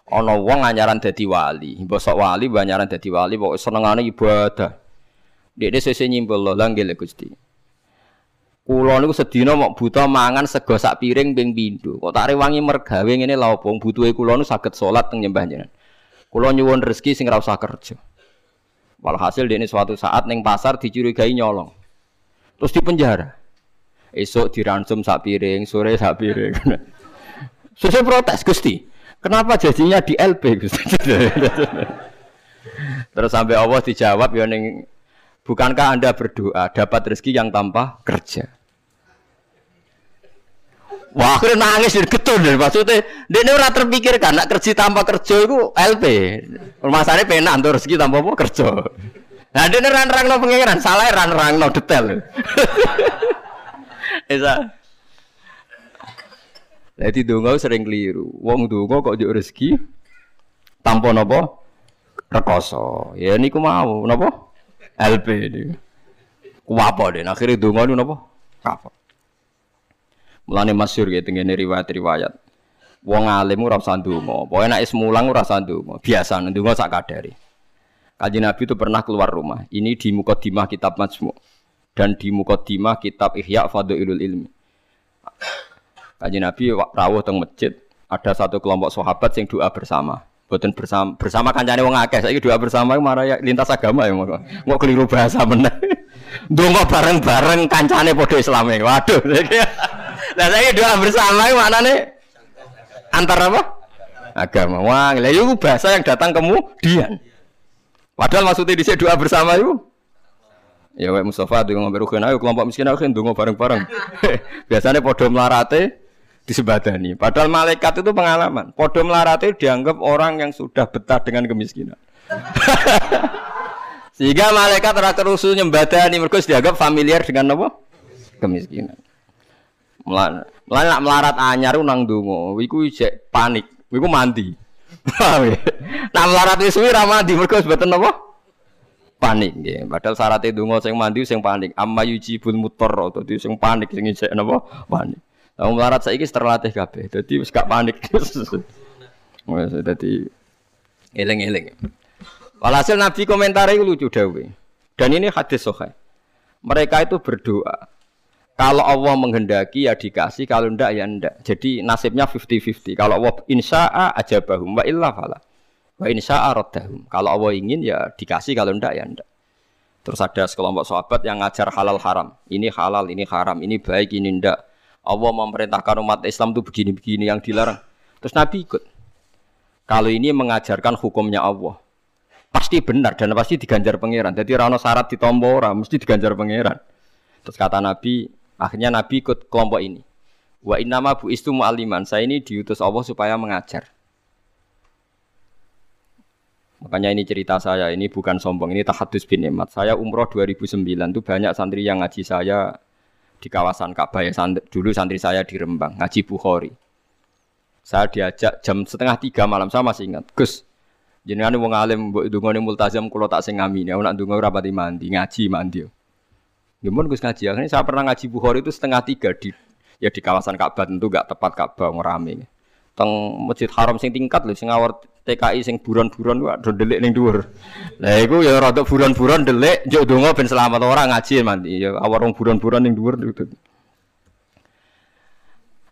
Ana wong anyaran dadi wali, bosok wali banyaran dadi wali pokoke senengane ibadah. Dekne sese nyimpul lho langgil Gusti. Kulo niku sedina mok buta mangan sego sak piring ping pindho. Kok tak rewangi mergawe ngene lha opo butuhe kulo nu saged salat teng nyembah jenengan. Kulo nyuwun rezeki sing ora usah kerja. Walhasil dekne suatu saat ning pasar dicurigai nyolong. Terus di penjara. Esok diransum sak piring, sore sak piring. Sesuai protes Gusti. Kenapa jadinya di LP? Terus sampai Allah dijawab ya ning bukankah Anda berdoa dapat rezeki yang tanpa kerja? Wah, akhirnya nangis dan getun deh. Maksudnya, dia ini orang terpikirkan, nak kerja tanpa kerja itu LP. Masalahnya penak untuk rezeki tanpa apa kerja. Nah, dia ini ran-rang no pengiran, salah ran-rang no detail. Isa. Jadi dongo sering keliru. Wong dongo kok juk rezeki tanpa napa? Rekoso. Ya niku mau napa? LP ini. Ku apa deh? Akhirnya dongo niku napa? Kapok. Mulane masyhur ya tengene riwayat-riwayat. Wong alim ora usah ndonga. Pokoke nek is mulang ora usah ndonga. Biasa ndonga sak kadare. Kanjeng Nabi itu pernah keluar rumah. Ini di mukadimah kitab Majmu' dan di mukadimah kitab Ihya Fadhilul Ilmi. Kanjeng Nabi rawuh teng masjid, ada satu kelompok sahabat yang doa bersama. Boten bersama bersama kancane wong akeh. Saiki doa bersama marah ya lintas agama ya moko. Mau keliru bahasa meneh. Ndonga bareng-bareng kancane padha Islame. Waduh. Lah saiki doa bersama maknane antar apa? Agama. Wah, lha itu bahasa yang datang kemudian. Padahal maksudnya di doa bersama itu Ya wae Mustafa dengan ngombe rugen ayo kelompok miskin ayo ndonga bareng-bareng. Biasanya podo melarate disebadani. Padahal malaikat itu pengalaman. Podo melarate dianggap orang yang sudah betah dengan kemiskinan. Sehingga malaikat ora kerusu nyembadani mergo dianggap familiar dengan apa? Kemiskinan. Melan nak melarat anyar nang donga, iku isek panik. Iku mandi. Nak melarat wis suwi ra mandi mergo mboten apa? panik nggih. Padahal syarat itu sing mandi sing panik. Amma yujibul mutor atau itu sing panik sing isek napa? Panik. Lah melarat saiki terlatih kabeh. Dadi wis gak panik. Wes dadi eling-eling. Walhasil Nabi komentar itu lucu dawe. Dan ini hadis sahih. Mereka itu berdoa. Kalau Allah menghendaki ya dikasih, kalau ndak ya ndak. Jadi nasibnya 50-50. Kalau Allah insya'a ajabahum wa illa fala. Wa insya Kalau Allah ingin ya dikasih, kalau ndak ya ndak. Terus ada sekelompok sahabat yang ngajar halal haram. Ini halal, ini haram, ini baik, ini ndak. Allah memerintahkan umat Islam itu begini-begini yang dilarang. Terus Nabi ikut. Kalau ini mengajarkan hukumnya Allah, pasti benar dan pasti diganjar pangeran. Jadi rano syarat ditompo orang, mesti diganjar pangeran. Terus kata Nabi, akhirnya Nabi ikut kelompok ini. Wa innama bu istu mu'aliman. Saya ini diutus Allah supaya mengajar. Makanya ini cerita saya, ini bukan sombong, ini tahadus bin Emat. Saya umroh 2009 itu banyak santri yang ngaji saya di kawasan Ka'bah ya. Dulu santri saya di Rembang, ngaji Bukhari. Saya diajak jam setengah tiga malam, saya masih ingat. Gus, jenengan wong alim mbok ndongane multazam kula tak sing ngami. Ya nak ndonga ora pati mandi, ngaji mandi. Gimana Gus ngaji? Akhirnya saya pernah ngaji Bukhari itu setengah tiga di ya di kawasan Ka'bah tentu gak tepat Ka'bah rame. Teng Masjid Haram sing tingkat lho sing awar TKI sing buron-buron wae do delik ning dhuwur. Lah iku ya rada buron-buron delik njuk donga ben selamat ora ngaji mandi ya awar wong buron-buron ning dhuwur.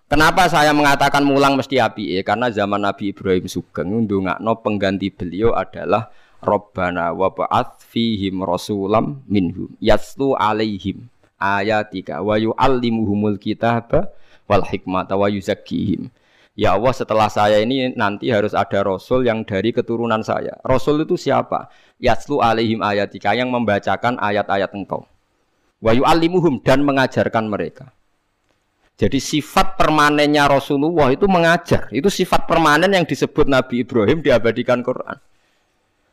Kenapa saya mengatakan mulang mesti api? Karena zaman Nabi Ibrahim Sugeng ndongakno pengganti beliau adalah Rabbana wa ba'ath fihim rasulam minhum yaslu alaihim ayatika wa yu'allimuhumul kitaba wal hikmata wa yuzakkihim. Ya Allah setelah saya ini nanti harus ada rasul yang dari keturunan saya. Rasul itu siapa? Yaslu alaihim ayatika yang membacakan ayat-ayat engkau. Wa yu'allimuhum dan mengajarkan mereka. Jadi sifat permanennya Rasulullah itu mengajar. Itu sifat permanen yang disebut Nabi Ibrahim diabadikan Quran.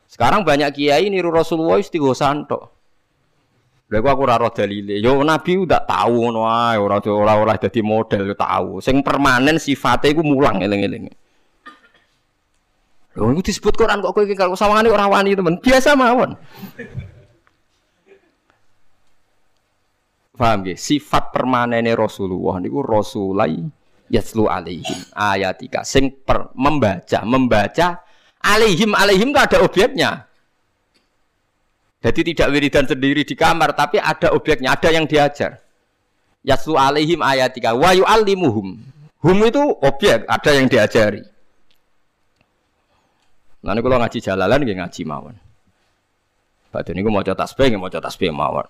Sekarang banyak kiai niru Rasulullah istighosan tok. Lha aku ora roh dalile. Yo nabi udah tahu ngono ae, ora ora ora dadi model tahu. Sing permanen sifatnya iku mulang eling-eling. Lho iku disebut Quran kok kowe iki kalau sawangane ora wani temen. Biasa mawon. Paham gak? Sifat permanene Rasulullah niku Rasulai yaslu alaihim ayatika sing per, membaca, membaca alaihim alaihim itu ada objeknya. Jadi tidak wiridan sendiri di kamar, tapi ada objeknya, ada yang diajar. Yaslu alaihim ayatika wa yu'allimuhum. Hum itu objek, ada yang diajari. Nanti kalau ngaji jalalan, nggih ngaji mawon. Badhe niku maca tasbih, nggih maca tasbih mawon.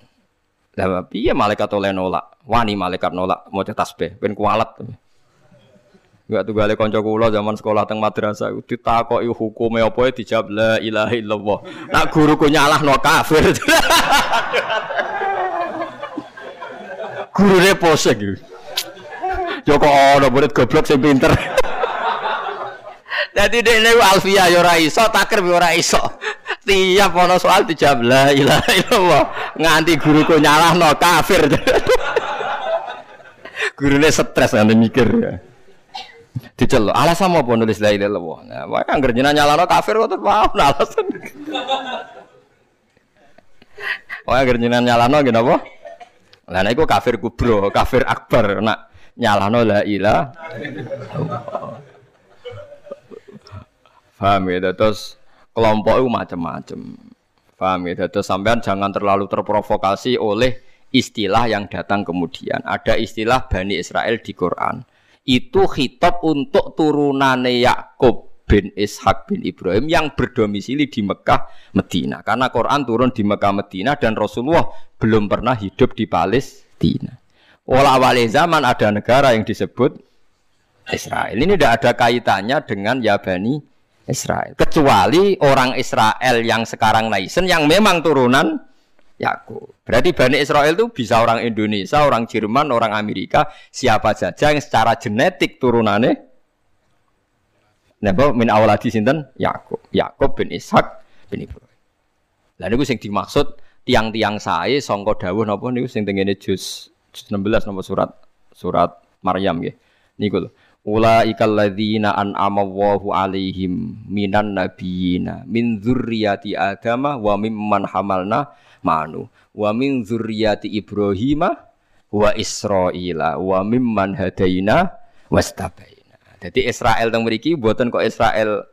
Lah piye malaikat oleh nolak? Wani malaikat nolak maca tasbih, ben kualat. Enggak tuh gale kanca kula zaman sekolah teng madrasah ditakoki hukume apa dijawab la ilaha illallah. Nak guruku nyalahno kafir. Gurune pose gitu. Yo kok ana murid goblok sing pinter. Dadi dekne Alfia yo ora iso, takir yo ora iso. Tiap ana soal dijawab la ilaha illallah. Nganti guruku nyalahno kafir. Gurune stres nganti mikir ya. Diceluk. Alasan apa nulis la ilaha illallah? Nah, wae anggere jenengan nyalano kafir kok mau alasan. Wae anggere jenengan nyalano ngene apa? Lah nek iku kafir kubro, kafir akbar nak nyalano la ilaha Paham ya, terus kelompok itu macam-macam. Paham ya, terus sampean jangan terlalu terprovokasi oleh istilah yang datang kemudian. Ada istilah Bani Israel di Quran itu khitab untuk turunannya Yakub bin Ishak bin Ibrahim yang berdomisili di Mekah, Medina. Karena Quran turun di Mekah, Medina dan Rasulullah belum pernah hidup di Palestina. Walau awal zaman ada negara yang disebut Israel. Ini tidak ada kaitannya dengan Yabani Israel. Kecuali orang Israel yang sekarang naisen yang memang turunan Yakub. Berarti Bani Israel itu bisa orang Indonesia, orang Jerman, orang Amerika, siapa saja yang secara genetik turunannya Napa min awaladi sinten Yakub. Yakub bin Ishak bin Ibrahim. Lah niku sing dimaksud tiang-tiang sae sangka dawuh napa niku sing tengene juz 16 napa surat surat Maryam nggih. Niku lho. Ulaikal ladzina an'ama Allahu alaihim minan nabiyina min dzurriyyati Adama wa mimman hamalna manu wa min dzurriyyati Ibrahim wa Israila wa mimman hadaina wastabaina. Jadi Israel teng mriki mboten kok Israel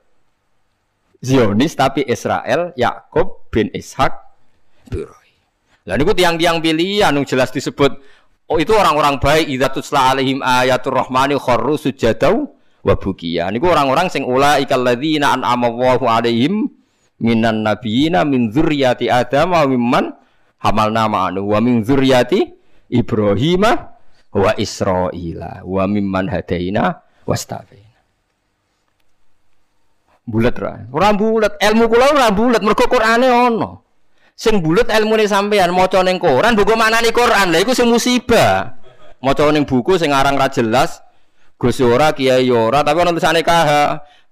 Zionis tapi Israel Yakub bin Ishak Ibrahim. Lah niku tiang-tiang pilihan yang jelas disebut oh itu orang-orang baik idza tusla alaihim ayatul rahmani kharru sujadau wa bukiya. Niku orang-orang sing ulaikal ladzina an'ama Allahu alaihim minan nabiyina min dzurriyyati Adam wa mimman hamalna ma'anu wa min dzurriyyati Ibrahim wa Israila wa mimman hadaina wastafaina. Bulat ra. Ora bulat, ilmu kula ora bulat mergo Qur'ane ono. Sing bulat ilmune sampean maca ning Quran, buku maknane Quran. Lah iku sing musibah. Maca ning buku sing aran ra jelas, Gus ora, kiai ora, tapi ono tulisane KH.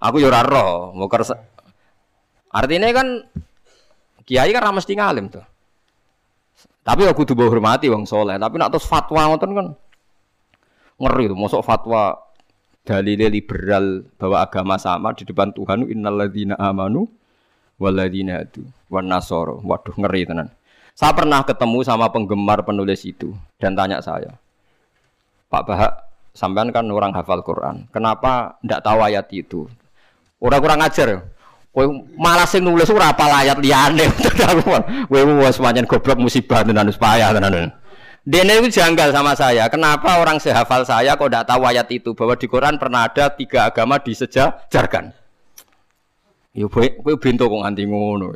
Aku yo ora roh. Artinya kan kiai kan mesti ngalim tuh. Tapi aku tuh hormati wong soleh. Tapi nak terus fatwa ngoten kan ngeri tuh. Masuk fatwa dalilnya liberal bahwa agama sama di depan Tuhan. Innalladzina amanu waladina itu wan nasoro. Waduh ngeri tenan. Saya pernah ketemu sama penggemar penulis itu dan tanya saya, Pak Bahak, sampean kan orang hafal Quran. Kenapa ndak tahu ayat itu? Orang kurang ajar. Kowe malah sing nulis ora apal ayat liyane. Kowe wis pancen goblok musibah tenan wis payah tenan. Dene itu janggal sama saya. Kenapa orang sehafal saya kok tidak tahu ayat itu bahwa di Quran pernah ada tiga agama disejajarkan. Yo kowe bento kok nganti ngono.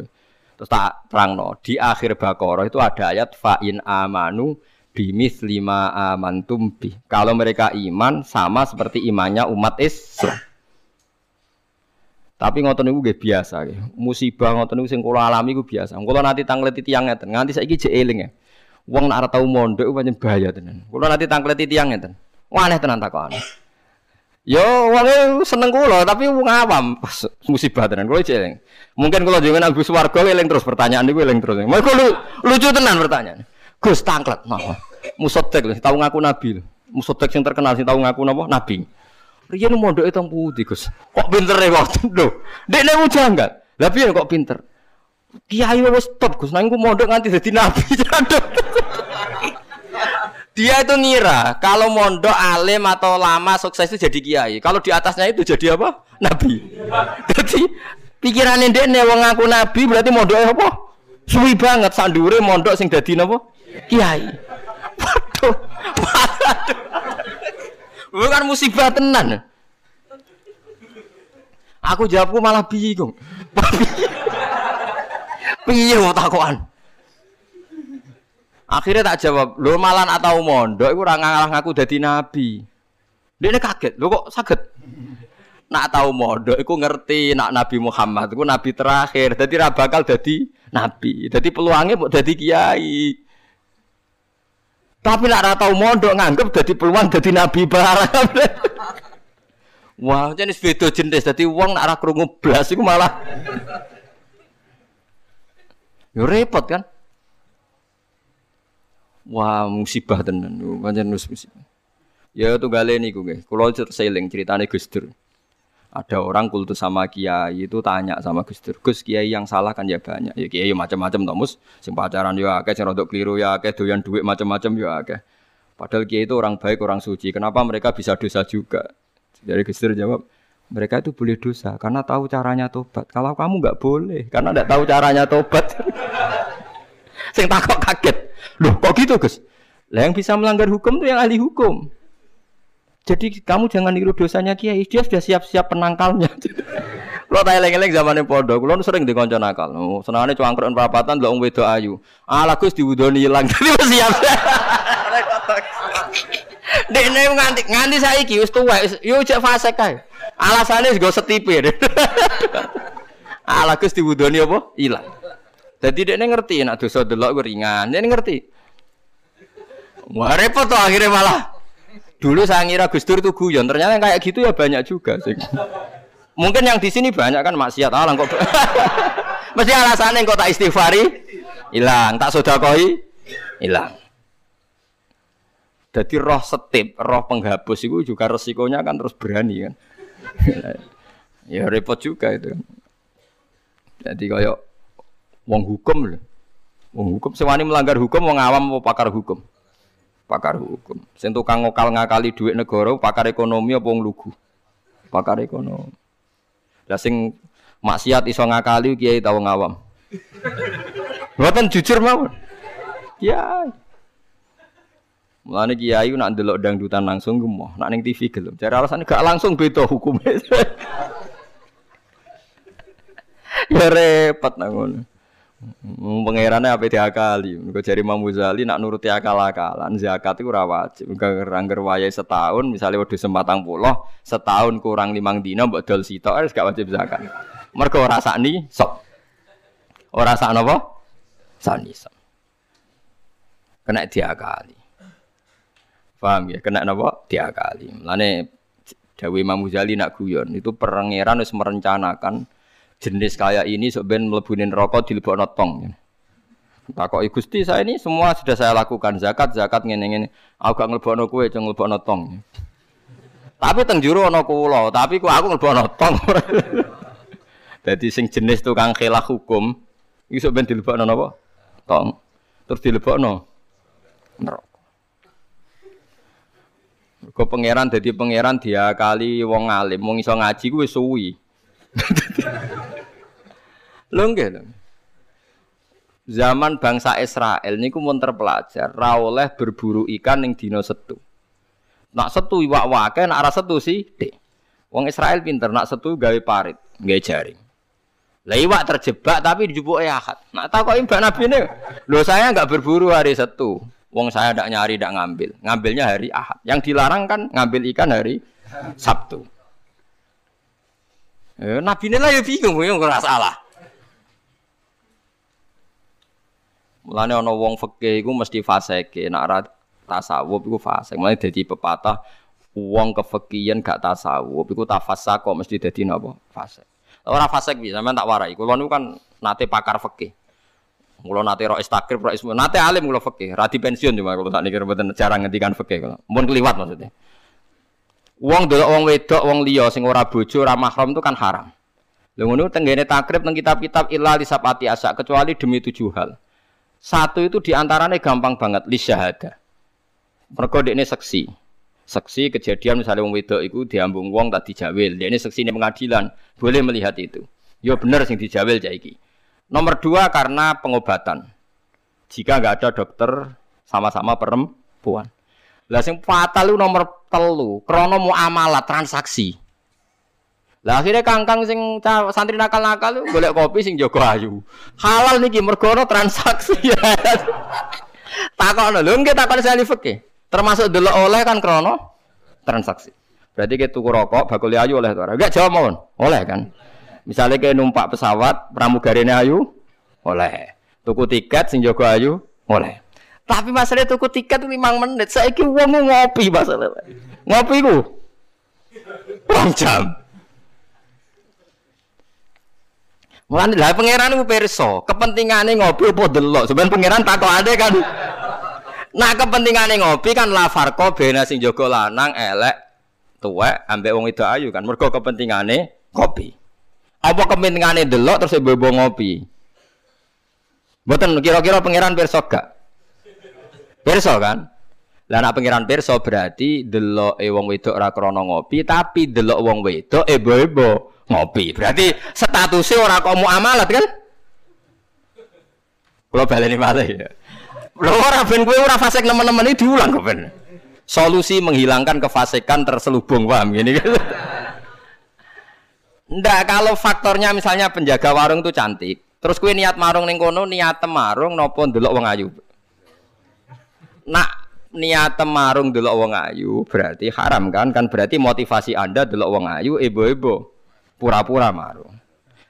Terus tak terangno, di akhir Baqarah itu ada ayat fa'in amanu bimis lima amantum bi. Kalau mereka iman sama seperti imannya umat Islam. Tapi ngoten niku nggih biasa nggih. Musibah ngoten niku sing kula alami iku biasa. Kula nanti tangleti tiyang ngeten, nganti saiki jek eling ya. Wong nek ora tau mondok pancen bahaya tenan. Kula nanti tangleti tiyang ngeten. Aneh tenan takon. Yo wong seneng kula tapi wong awam musibah tenan kula jek eling. Mungkin kalau jangan Agus Warga eling terus pertanyaan niku eling terus. Mergo lu, lucu tenan pertanyaan. Gus tangklet napa? Musotek lho, tahu ngaku nabi. Musotek yang terkenal sih tahu ngaku napa? Nabi. Riyen mondoke teng pundi, Gus? Kok pinter waktu lho. Dekne mu janggal. Lah piye kok pinter? Kiai wis top Gus, nang mondok nganti dadi nabi. Dia itu ngira kalau mondok alim atau lama sukses itu jadi kiai. Kalau di atasnya itu jadi apa? Nabi. Jadi pikirannya dia nih wong ngaku nabi berarti mondok apa? Suwi banget sandure mondok sing dadi napa? Kiai. Waduh. Bukan musibah tenan. Aku jawabku malah bingung. Piye mau takokan? Akhirnya tak jawab, lo malan atau mondok iku ora ngalah ngaku dadi nabi. Dia kaget, lo kok sakit? Nak tahu mondok iku ngerti nak Nabi Muhammad iku nabi terakhir, jadi ra bakal dadi nabi. Jadi peluangnya mau dadi kiai. Tapi nak tahu mondok nganggep jadi peluang jadi nabi barang. Wah, jenis beda jenis. Jadi uang nak ora krungu blas iku malah Yo repot kan? Wah, musibah tenan. Pancen musibah. Ya tunggale niku nggih. Kula seling ceritane Gus Dur. Ada orang kultus sama kiai itu tanya sama Gus Dur, Gus kiai yang salah kan ya banyak. Ya kiai macam-macam Thomas, sing pacaran ya akeh, sing rodok keliru ya akeh, doyan duit macam-macam ya akeh. Padahal kiai itu orang baik, orang suci. Kenapa mereka bisa dosa juga? Jadi Gus Dur jawab, mereka itu boleh dosa karena tahu caranya tobat. Kalau kamu nggak boleh karena nggak tahu caranya tobat. sing takok kaget. Loh kok gitu Gus? Lah yang bisa melanggar hukum itu yang ahli hukum. Jadi kamu jangan niru dosanya kiai, dia sudah siap-siap penangkalnya. Kalau tak eleng-eleng zaman yang podo, kalau sering dikonco nakal. Senangnya cuangkruk perapatan, lo wedo ayu. Ala gus diwudoni hilang, jadi siap. Dek nih nganti nganti saya iki wis tuwa, yo cek fase kae. Alasannya gue setipe. Ala gus diwudoni apa? Hilang. Jadi dek ngerti, nak dosa delok ringan, dia ngerti. Wah repot tuh akhirnya malah. Dulu saya ngira Gus Dur itu guyon, ternyata kayak gitu ya banyak juga sih. Mungkin yang di sini banyak kan maksiat alang kok. Mesti alasannya kok tak istighfari hilang, tak sodakoi hilang. Jadi roh setip, roh penghapus itu juga resikonya kan terus berani kan. ya repot juga itu. Jadi kayak wong hukum loh. Wong hukum sewani melanggar hukum wong awam mau pakar hukum pakar hukum. Sing tukang ngokal ngakali duit negara, pakar ekonomi apa wong lugu? Pakar ekonomi. Lah sing maksiat iso ngakali kiai tau ngawam. Mboten jujur mawon. Kiai. Mulane kiai nak ndelok dangdutan langsung gemoh, nak ning TV gelem. Jare alasan gak langsung beda hukumnya. ya repot nang ngono. Pangerane apa diakali. Mergo jari Imam Ghazali nak nuruti akal-akalan zakat itu ora wajib. Angger wayahe setahun misalnya wedhus sempatang puluh, setahun kurang limang dina mbok dol sitok wis gak wajib zakat. Mergo ora sakni sok. Ora sak napa? Sakni sok. Kena diakali. Paham ya? Kena napa? Diakali. Mulane Dawe Imam Ghazali nak guyon itu perengeran wis merencanakan jenis kayak ini sebenarnya melebunin rokok di lebok notong. Takok Gusti saya ini semua sudah saya lakukan zakat zakat ngene ngene. Aku gak nglebokno kowe ceng nglebokno tong. Tapi teng jero kula, tapi kok aku nglebokno tong. Dadi sing jenis tukang khilaf hukum iso ben dilebokno napa? Tong. Terus dilebokno neraka. Kok pangeran dadi pangeran dia kali wong alim, wong iso ngaji ku wis suwi. Lho nggih. Zaman bangsa Israel niku mun terpelajar, ra oleh berburu ikan ning dina setu. Nak setu iwak wake, nak ora setu sih, dek. Wong Israel pinter, nak setu gawe parit, gawe jaring. Lah iwak terjebak tapi dijupuk ahad. Nak takoki Mbak Nabi ini, lho saya nggak berburu hari setu. Wong saya tidak nyari, tidak ngambil. Ngambilnya hari Ahad. Yang dilarang kan ngambil ikan hari Sabtu. Eh, Nabi ini lah ya bingung, yang nggak salah. Mulane ana wong fikih iku mesti fasike, nek ora tasawuf iku fasik. Mulane dadi pepatah wong kefekian gak tasawuf iku tafasa kok mesti dadi napa? Fasik. Ora fasik bisa, sampean tak warai. Kulo niku kan nate pakar fikih. Kulo nate ro istakrib ro ismu. Nate alim kulo fikih, ra pensiun cuma kulo sakniki mboten jarang ngendikan fikih kulo. Mun kliwat maksudnya. Wong delok wong wedok, wong liya sing ora bojo, ora mahram itu kan haram. Lha ngono tenggene takrib teng kitab-kitab illa lisapati asa kecuali demi tujuh hal. Satu itu di antaranya gampang banget li syahada. Mergo dekne seksi. Seksi kejadian misalnya wong wedok itu diambung wong tadi jawil. Dia ini seksi ini pengadilan, boleh melihat itu. Yo bener sing dijawil jaiki. Nomor dua karena pengobatan. Jika nggak ada dokter sama-sama perempuan. Lah sing fatal itu nomor telu, krono muamalah transaksi. Lah akhirnya kangkang sing santri nakal-nakal golek kopi sing jago ayu. Halal niki mergo transaksi. Takokno lho nggih takon saya fikih. Termasuk delok oleh kan krono transaksi. Berarti kita tuku rokok bakul ayu oleh ora? Enggak jawab mohon. Oleh kan? Misalnya kayak numpak pesawat, pramugari ayu, oleh. Tuku tiket sing jago ayu, oleh. Tapi masalah tuku tiket lima menit, saya kira uang ngopi masalah. Ngopi ku, rong jam. Mulane lah pangeran ku perso, kepentingane ngopi apa delok. Sebenarnya pangeran takok ade kan. Nah kepentingane ngopi kan la farqa bena sing jaga lanang elek tuwek ambek wong itu ayu kan. Mergo kepentingane kopi. Apa kepentingane delok terus ibu-ibu ngopi? Mboten kira-kira pangeran pirsa gak? Pirsa kan? Lah nek pangeran pirsa berarti delok e wong wedok ora krana ngopi, tapi delok wong wedok ibu-ibu ngopi. Berarti statusnya ora kok muamalat kan? Kalau baleni malih ya. Lho ora ben kowe ora fasik nemen-nemen diulang kok ben. Solusi menghilangkan kefasikan terselubung paham gini kan? Ndak kalau faktornya misalnya penjaga warung itu cantik, terus kue niat marung ning kono niat marung nopo ndelok wong ayu. Nak niat marung ndelok wong ayu berarti haram kan? Kan berarti motivasi Anda ndelok wong ayu ibu-ibu pura-pura marung.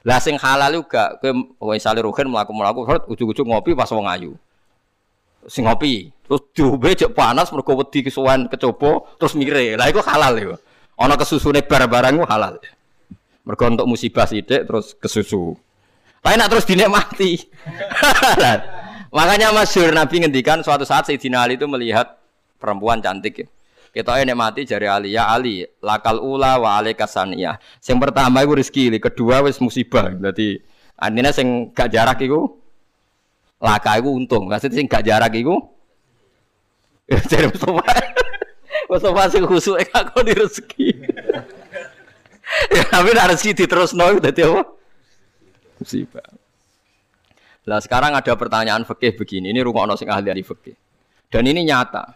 Lah sing halal juga kowe misale rugen mlaku-mlaku ujug-ujug ngopi pas wong ayu. Sing ngopi, terus diombe cek panas mergo wedi kesuwen kecoba terus mire. Lah iku halal iku. Ana kesusune bar-barang halal. Mergo untuk musibah sidik terus kesusu. Tapi nak terus dinikmati. Makanya masyur Nabi ngendikan suatu saat Sayyidina Ali itu melihat perempuan cantik ya. Kita ini mati jari Ali ya Ali lakal ula wa kasania. Yang pertama itu rezeki, kedua wis musibah. Berarti artinya sing gak jarak itu laka itu untung. Maksudnya sing gak jarak itu jadi Mustafa. Mustafa sing khusuk aku di rezeki ya, tapi rezeki terus nol dadi apa? Musibah. Lah sekarang ada pertanyaan fikih begini, ini rumah sing ahli ahli fikih. Dan ini nyata.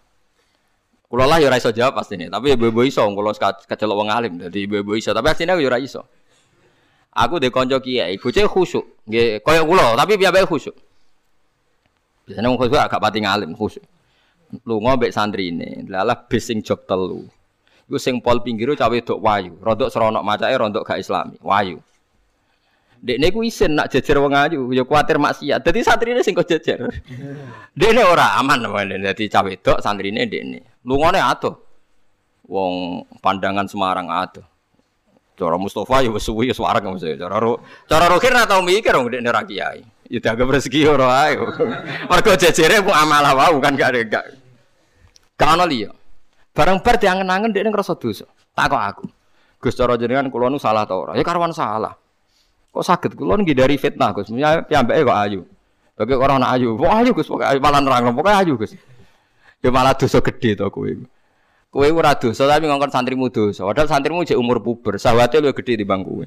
Kulo lah ya iso jawab pasti ini, tapi ibu-ibu iso, kulo kecelok wong alim, jadi ibu-ibu iso, tapi aslinya aku ya iso. Aku de konco kiai, bocah khusyuk, nggih koyo kulo, tapi piyambake khusyuk. Biasanya wong khusyuk agak pati ngalim khusyuk. Lunga mbek santri ini, lalah bising jok telu. Iku sing pol pinggir cawe dok wayu, rodok seronok macake rodok gak islami, wayu. Dekne ku isin nak jejer wong ayu, ya kuwatir maksiat. Dadi santrine sing kok jejer. Dekne ora aman namane dadi cawe dok santrine dekne. Lungone atuh. Wong pandangan Semarang atuh. Cara Mustafa ya wis suwi ya wareng mesti. Cara ro, cara rohir ora tau mikir wong dekne ra kiai. Ya dianggap rezeki ora ae. Mergo jejere ku amalah wau kan gak ada gak. Kan liya. Barang bar diangen-angen dia ngerasa dosa. Aku. Gus cara jenengan kula nu salah ta ora? Ya karwan salah. Kok sakit kula dari fitnah Gus. Ya piyambake kok ayu. Bagi orang anak ayu, wah ayu Gus, pokoke malah nerang, pokoke ayu Gus. Ya malah dosa gede to kowe. Kowe ora dosa tapi ngongkon santrimu dosa. Padahal santrimu jek umur puber, sahwate luwih gedhe timbang kowe.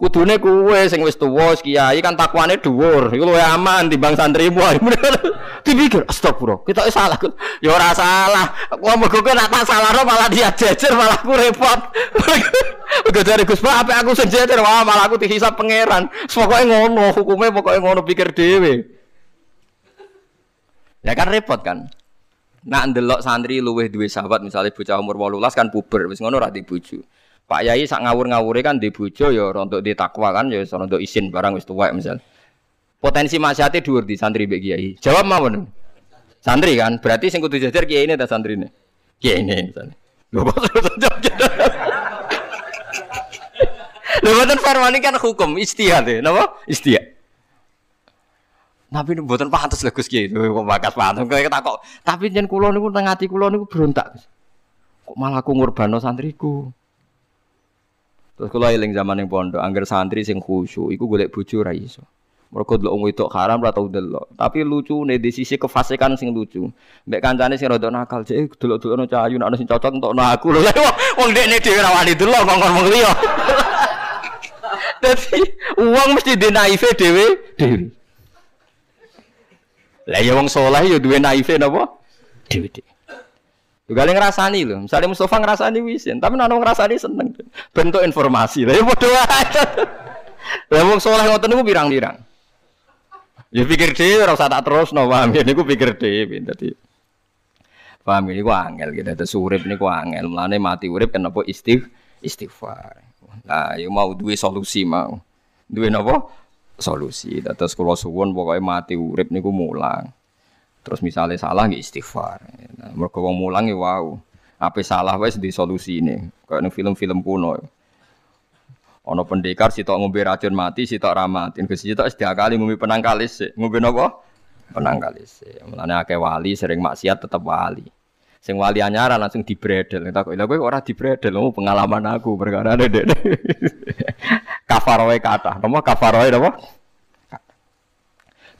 Kudune kowe sing wis tuwa kiai kan takwane dhuwur. Iku luwih aman timbang santrimu. Dipikir astagfirullah, kita salah. Ya ora salah. Wong mergo nak tak salahno malah dia jejer malah aku repot. Udah dari Gus Pak, apa aku senjeter, wah malah aku dihisap pangeran. Pokoknya ngono, hukumnya pokoknya ngono pikir dewe. Ya kan repot kan. Nak ndelok santri luweh duwe sahabat misalnya bocah umur 18 kan puber wis ngono ora dibuju. Pak Yai sak ngawur-ngawure kan di bojo ya untuk di takwa kan ya untuk isin barang wis tuwek misal. Potensi maksiate dhuwur di santri mbek kiai. Jawab mawon. Santri kan, berarti sing kudu jajar kiai ini ta santrine. Kiai ini misalnya. Lho Lho boten farmani kan hukum istihad ya, napa? Istihad. Tapi mboten pantes lho Gus Kiai. Kok bakas pantes kok kok. Tapi jen kula niku teng ati kula niku berontak. Kok malah aku ngurbano santriku. Terus kula eling zaman ning pondok, angger santri sing khusyuk iku golek bojo ra iso. Mergo delok wong wedok haram ora tau delok. Tapi lucu nih di sisi kefasikan sing lucu. Mbek kancane sing rada nakal, cek delok-delokno cahayu nek ana sing cocok entokno aku. Lho wong dekne dhewe ra wani delok ngomong wong liya. Dadi uang mesti dinaife dhewe dhewe. Lah ya wong saleh ya duwe naife napa? Dewe-dewe. Juga yang ngerasani loh, misalnya Mustafa ngerasani wisin, tapi nana ngerasani seneng. Bentuk informasi, lah ya bodoh aja. Lah wong soleh ngoten niku pirang-pirang. Ya pikir dhewe ora usah tak terus no paham ya niku pikir dhewe dadi. Paham ini gua angel gitu, terus urip niku angel, mulane mati urip kenapa istigh istighfar. Nah, ya mau duwe solusi mau. Duwe napa? solusi. Terus kalau suwun pokoknya mati urip niku mulang. Terus misalnya salah nggak istighfar. Nah, mereka wong mulang ya wow. Apa salah wes di solusi ini. Kayak film-film kuno. Ono pendekar sitok ngombe racun mati, sitok ramatin. Ke sitok setiap kali ngombe penang kalis. Ngombe nopo? Penang kalis. Mulane akeh wali sering maksiat tetap wali. Sing wali anyaran langsung dibredel. Tak kok lha kowe ora dibredel, oh, pengalaman aku perkara dek. kafaroe kata. Napa kafaroe napa?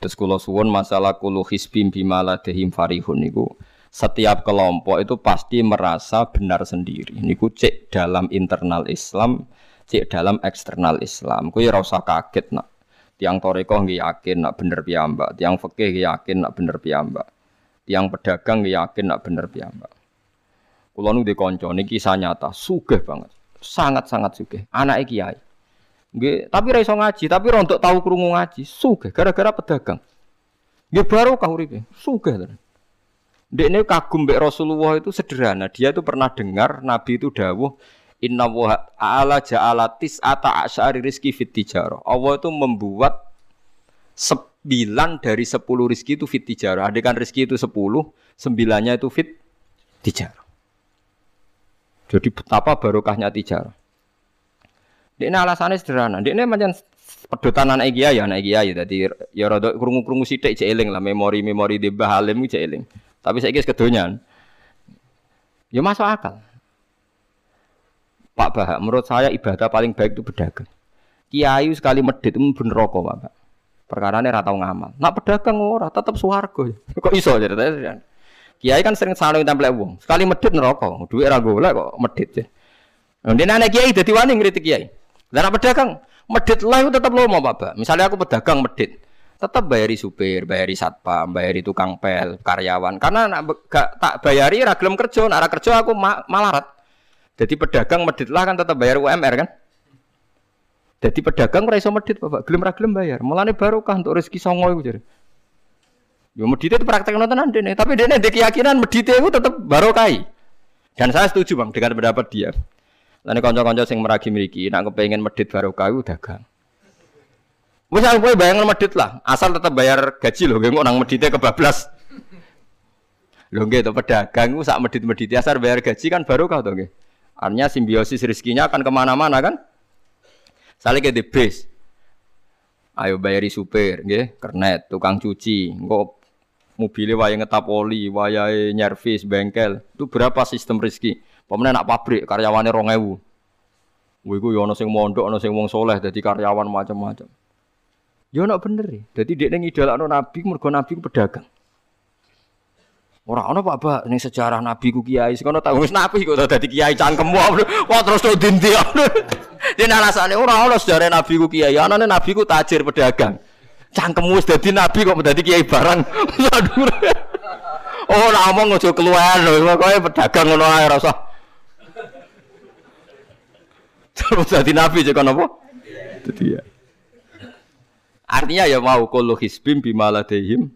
Terus kula suwun masalah kulu hisbim bimala dehim farihun niku setiap kelompok itu pasti merasa benar sendiri. Niku cek dalam internal Islam, cek dalam eksternal Islam. Kuwi ora usah kaget nak. Tiang toreko nggih yakin nak bener piyambak, tiang fikih yakin nak bener piyambak. Tiang pedagang yakin nak bener piyambak. Kulo nu di kanca niki kisah nyata, sugih banget. Sangat-sangat sugih. Anak kiai. Tapi ra iso ngaji, tapi rontok tahu krungu ngaji, sugih gara-gara pedagang. Nggih baru kah uripe, sugih tenan. Dekne kagum mbek Rasulullah itu sederhana. Dia itu pernah dengar Nabi itu dawuh Inna wa ta'ala ja'ala tis'ata asyari rizki fit. Allah itu membuat sembilan dari sepuluh rizki itu fit tijarah. Adekan rizki itu sepuluh, sembilannya itu fit. Jadi betapa barokahnya tijarah. Ini alasannya sederhana. Ini macam pedotan anak kiai ya, anak kiai. Jadi ya rada krungu-krungu sithik cek eling lah memori-memori di Bahalim. Tapi saya kira kedonyan. Ya masuk akal. Pak Bahak, menurut saya ibadah paling baik itu berdagang. Kiai sekali medit itu bener rokok, Pak. Perkara ini ratau ngamal. Nak pedagang ora, tetap suwargo. Kok iso ceritanya? Kiai kan sering saling tempel uang. Sekali medit neraka, duit ra golek kok medit. Nah, dia anak kiai dadi wani ngritik kiai. Lah pedagang medit lah itu tetap lomo, Pak. Misalnya aku pedagang medit, tetap bayari supir, bayari satpam, bayari tukang pel, karyawan. Karena nak tak bayari ra gelem kerja, nak kerja aku ma malarat. Jadi pedagang medit lah kan tetap bayar UMR kan? Jadi pedagang ora iso medit, Bapak. Gelem ra gelem bayar. Mulane barokah untuk rezeki songo iku jare. Yo medit itu praktek nonton dene, tapi dene ndek keyakinan medit itu tetap barokai. Dan saya setuju Bang dengan pendapat dia. Lan kanca-kanca sing meragi mriki nek kepengin medit barokah iku dagang. Wis aku kowe medit lah, asal tetap bayar gaji lho, nggih nang medite kebablas. Lho nggih to pedagang ku sak medit-medit asal bayar gaji kan barokah to nggih. Artinya simbiosis rezekinya akan ke mana-mana kan? Saling ke base. Ayo bayari supir, nggih, kernet, tukang cuci, engko mobilnya waya ngetap oli, waya nyervis, bengkel. Itu berapa sistem rezeki? Pemenang nak pabrik karyawannya rong ewu. Wih, gue yono sing mondok, yono sing wong soleh, jadi karyawan macam-macam. Yo nak bener ya. Jadi dia nengi dalam nabi, mergo nabi pedagang. Ora ana Pak Bak ning sejarah nabi ku kiai sing ana tak wis nabi kok dadi kiai cangkemmu. Wah terus to dindi. Dene alasane ora ana sejarah nabi ku kiai, anane nabi ku tajir pedagang. Cangkemmu wis dadi nabi kok dadi kiai barang. oh ora omong aja keluar lho, pokoke pedagang ngono ae ora. Terus dadi nabi cek apa? Dadi ya. Artinya ya mau kullu hisbim bimaladehim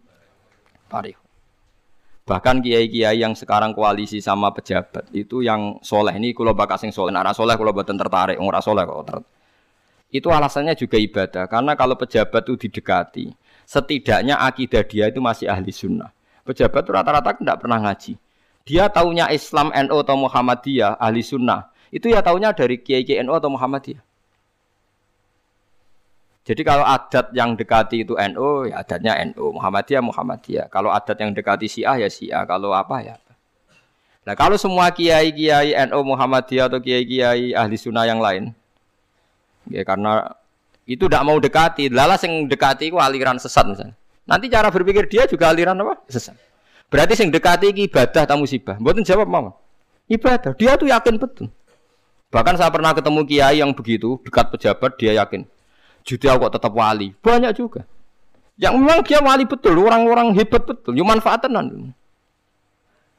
parih. Bahkan kiai-kiai yang sekarang koalisi sama pejabat itu yang soleh ini kalau bakas yang soleh, nah soleh kalau buatan tertarik, orang soleh kok ter... Itu alasannya juga ibadah karena kalau pejabat itu didekati, setidaknya akidah dia itu masih ahli sunnah. Pejabat itu rata-rata tidak pernah ngaji. Dia taunya Islam NU atau Muhammadiyah ahli sunnah. Itu ya taunya dari kiai-kiai NU atau Muhammadiyah. Jadi kalau adat yang dekati itu NU, ya adatnya NU, Muhammadiyah Muhammadiyah. Kalau adat yang dekati Syiah ya Syiah, kalau apa ya. Nah kalau semua kiai-kiai NU Muhammadiyah atau kiai-kiai ahli sunnah yang lain, ya karena itu tidak mau dekati, lalas yang dekati itu aliran sesat misalnya. Nanti cara berpikir dia juga aliran apa? Sesat. Berarti yang dekati ibadah atau musibah. Buatin jawab mama. Ibadah. Dia tuh yakin betul. Bahkan saya pernah ketemu kiai yang begitu dekat pejabat dia yakin Judi kok tetap wali. Banyak juga. Yang memang dia wali betul, orang-orang hebat betul, cuma manfaatan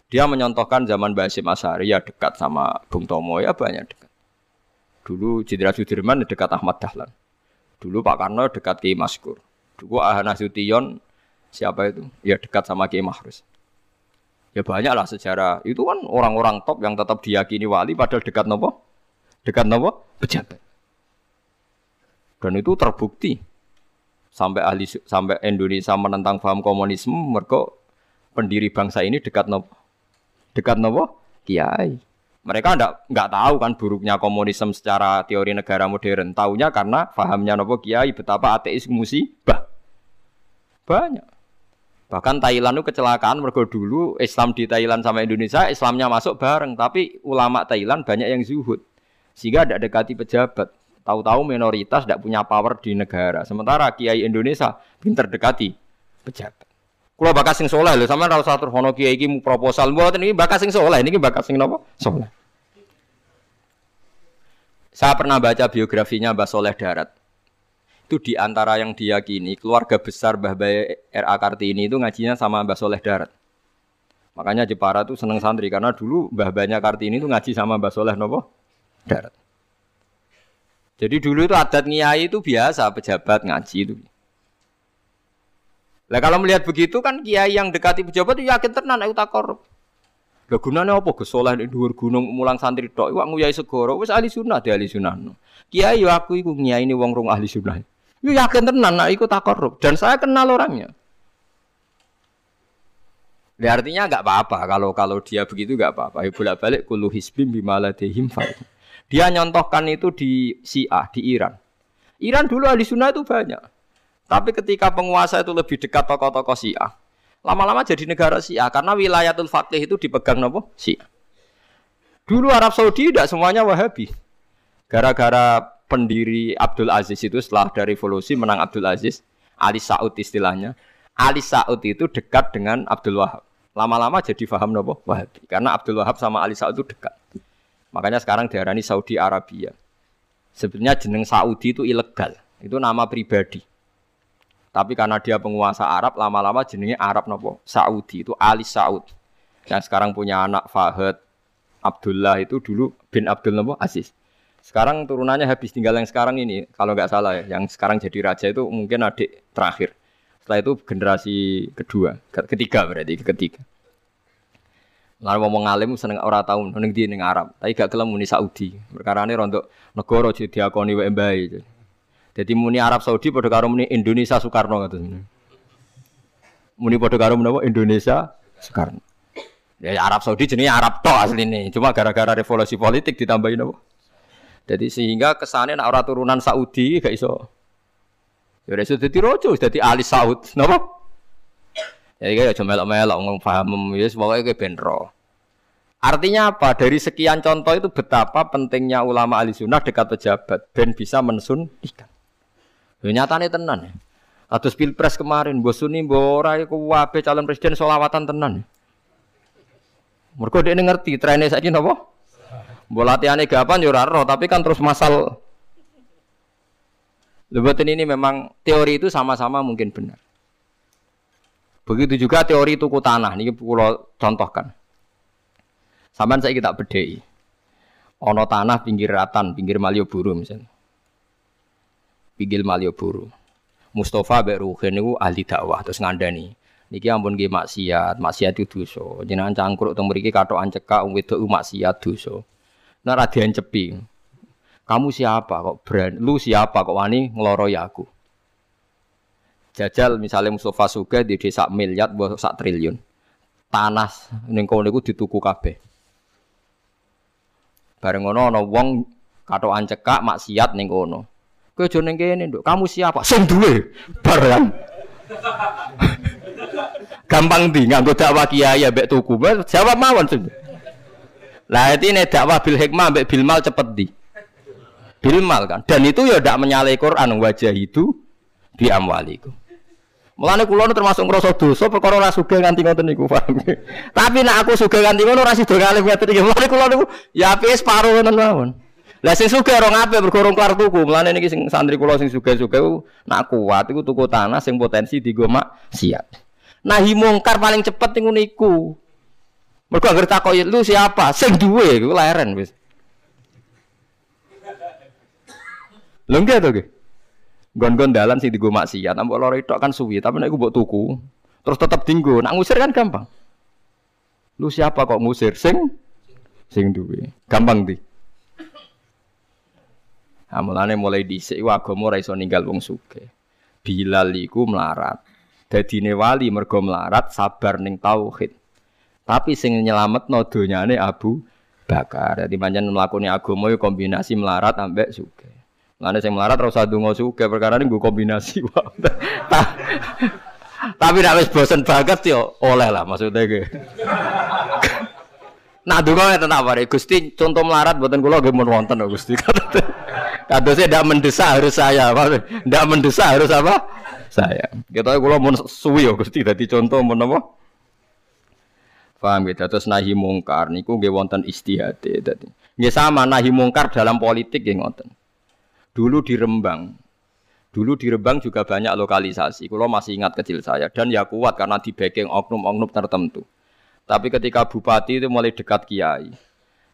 Dia menyontohkan zaman Basim Asari ya dekat sama Bung Tomo ya banyak dekat. Dulu Jenderal Sudirman dekat Ahmad Dahlan. Dulu Pak Karno dekat Kiai Maskur. Dulu Ahana Sution siapa itu? Ya dekat sama Kiai Mahrus. Ya banyak lah sejarah. Itu kan orang-orang top yang tetap diyakini wali padahal dekat nopo? Dekat nopo? Pejabat. Dan itu terbukti. Sampai ahli sampai Indonesia menentang paham komunisme mereka pendiri bangsa ini dekat nopo dekat nopo kiai. Mereka ndak nggak tahu kan buruknya komunisme secara teori negara modern. Tahunya karena pahamnya nopo kiai betapa ateis musibah. Banyak. Bahkan Thailand itu kecelakaan mereka dulu Islam di Thailand sama Indonesia Islamnya masuk bareng. Tapi ulama Thailand banyak yang zuhud sehingga ada dekati pejabat Tahu-tahu minoritas tidak punya power di negara. Sementara kiai Indonesia pinter dekati pejabat. Kalau bakas sing soleh lho, sama ora usah hono kiai iki proposal buat ini bakas sing soleh, ini bakas sing napa? Soleh. Saya pernah baca biografinya Mbah Soleh Darat. Itu di antara yang diyakini keluarga besar Mbah Baye R.A. Kartini itu ngajinya sama Mbah Soleh Darat. Makanya Jepara tuh seneng santri karena dulu Mbah Banyak Kartini itu ngaji sama Mbah Soleh nopo Darat. Jadi dulu itu adat ngiai itu biasa pejabat ngaji itu. Lah kalau melihat begitu kan kiai yang dekati pejabat itu yakin tenan aku tak korup. Lah gunane apa Gus Saleh ning dhuwur gunung mulang santri tok iku nguyai segoro wis ahli sunnah di ahli sunnah. Kiai yo aku iku ini wong rong ahli sunnah. Yo yakin tenan nak iku tak korup dan saya kenal orangnya. Ya artinya enggak apa-apa kalau kalau dia begitu enggak apa-apa. Ya bolak-balik kulu hisbim bimaladehim fa'il. Dia nyontohkan itu di Syiah, di Iran. Iran dulu ahli sunnah itu banyak. Tapi ketika penguasa itu lebih dekat tokoh-tokoh Syiah, lama-lama jadi negara Syiah karena wilayatul faqih itu dipegang nopo Syiah. Dulu Arab Saudi tidak semuanya Wahabi. Gara-gara pendiri Abdul Aziz itu setelah dari revolusi menang Abdul Aziz, Ali Saud istilahnya. Ali Saud itu dekat dengan Abdul Wahab. Lama-lama jadi faham nopo Wahabi. Karena Abdul Wahab sama Ali Saud itu dekat. Makanya sekarang diarani Saudi Arabia. Sebenarnya jeneng Saudi itu ilegal. Itu nama pribadi. Tapi karena dia penguasa Arab, lama-lama jenengnya Arab nopo Saudi itu Ali Saud. Yang sekarang punya anak Fahad Abdullah itu dulu bin Abdul nopo Aziz. Sekarang turunannya habis tinggal yang sekarang ini, kalau nggak salah ya, yang sekarang jadi raja itu mungkin adik terakhir. Setelah itu generasi kedua, ketiga berarti ketiga. Lalu ngomong alim seneng ora tau ning di ning Arab, tapi gak gelem muni Saudi. Perkarane rontok negara diakoni wae mbae. Jadi muni Arab Saudi padha karo muni Indonesia Soekarno ngoten. Muni padha karo menapa Indonesia Soekarno. Ya Arab Saudi jenenge Arab tok asline, cuma gara-gara revolusi politik ditambahin apa? Jadi sehingga kesannya nak ora turunan Saudi gak iso. Ya iso dadi raja, dadi ahli Saud. Napa? Jadi kayak cuma melok-melok ngomong paham, ya pokoknya kayak benro. Artinya apa? Dari sekian contoh itu betapa pentingnya ulama ahli sunnah dekat pejabat dan bisa mensuntikan. Ya, nyatanya tenan ya. Atus pilpres kemarin, bos Suni, bora, wabe calon presiden solawatan tenan. Mergo dia ngerti trennya saiki napa? Mbok latihane gapan yo ora tapi kan terus masal Lebatin ini memang teori itu sama-sama mungkin benar. Begitu juga teori tuku tanah. Ini pulau contohkan. Saman saya kita bedai. Ono tanah pinggir ratan, pinggir Malioboro misalnya. Pinggir Malioboro. Mustafa Mbak Ruhin itu ahli dakwah terus ngandani. Niki ampun nggih maksiat, maksiat itu dosa. Jenengan cangkruk teng mriki katokan cekak wong wedok maksiat dosa. Nah ra diancepi. Kamu siapa kok brand? Lu siapa kok wani ngeloroi aku? Jajal misalnya Mustafa Suga di desa miliar buat sak triliun. Tanah ning kono iku dituku kabeh. Bareng ngono ana wong katokan cekak maksiat ning kono. Kowe aja ning kene, Nduk. Kamu siapa? Sing duwe. Barang. Gampang di nganggo dakwah kiai mbek tuku. Jawab mawon sing. Lah ini dakwah bil hikmah mbek bil mal cepet di. Bil mal kan. Dan itu ya ndak menyalahi Quran wajah itu di amwaliku. Mulane kula termasuk ngrasa dosa perkara ora sugih nganti ngoten niku paham. Tapi nek aku sugih nganti ngono ora sida ngalih ngoten iki. Mulane kula niku ya apik separo ngoten mawon. Lah sing sugih ora ngapik bergorong kelar tuku. Mulane niki sing santri kula sing sugih-sugih nak kuat iku tuku tanah sing potensi digo siap. Nahi mungkar paling cepet niku niku. Mergo anggere takoki lu siapa? Sing duwe iku leren wis. Lho nggih to nggih. Gon-gon dalan sing digo maksiat, mbok loro tok kan suwi, tapi nek iku mbok tuku, terus tetep dinggo. Nak ngusir kan gampang. Lu siapa kok ngusir? Sing sing duwe. Gampang di. Nah, mulane mulai dhisik agama ora iso ninggal wong sugih. Bilal iku melarat. dadine wali mergo melarat sabar ning tauhid. Tapi sing nyelametno donyane Abu Bakar. Dadi pancen mlakune agama yo kombinasi melarat ambek sugih. Lane sing melarat ora usah ndonga sugih perkara nggo kombinasi Tapi nek wis bosen banget yo oleh lah maksudnya ge. Nah donga ngeten apa Gusti contoh melarat buatan kula nggih mun wonten Gusti. Kadosnya tidak mendesak harus saya, tidak mendesak harus apa? Saya. Kita kalau mau suwi ya Gusti dadi contoh mau apa? Paham gitu, terus nahi mungkar niku nggih wonten istihate dadi. Nggih sama nahi mungkar dalam politik nggih ngoten. Dulu di Rembang. Dulu di Rembang juga banyak lokalisasi. Kalau masih ingat kecil saya dan ya kuat karena di backing oknum-oknum tertentu. Tapi ketika bupati itu mulai dekat kiai.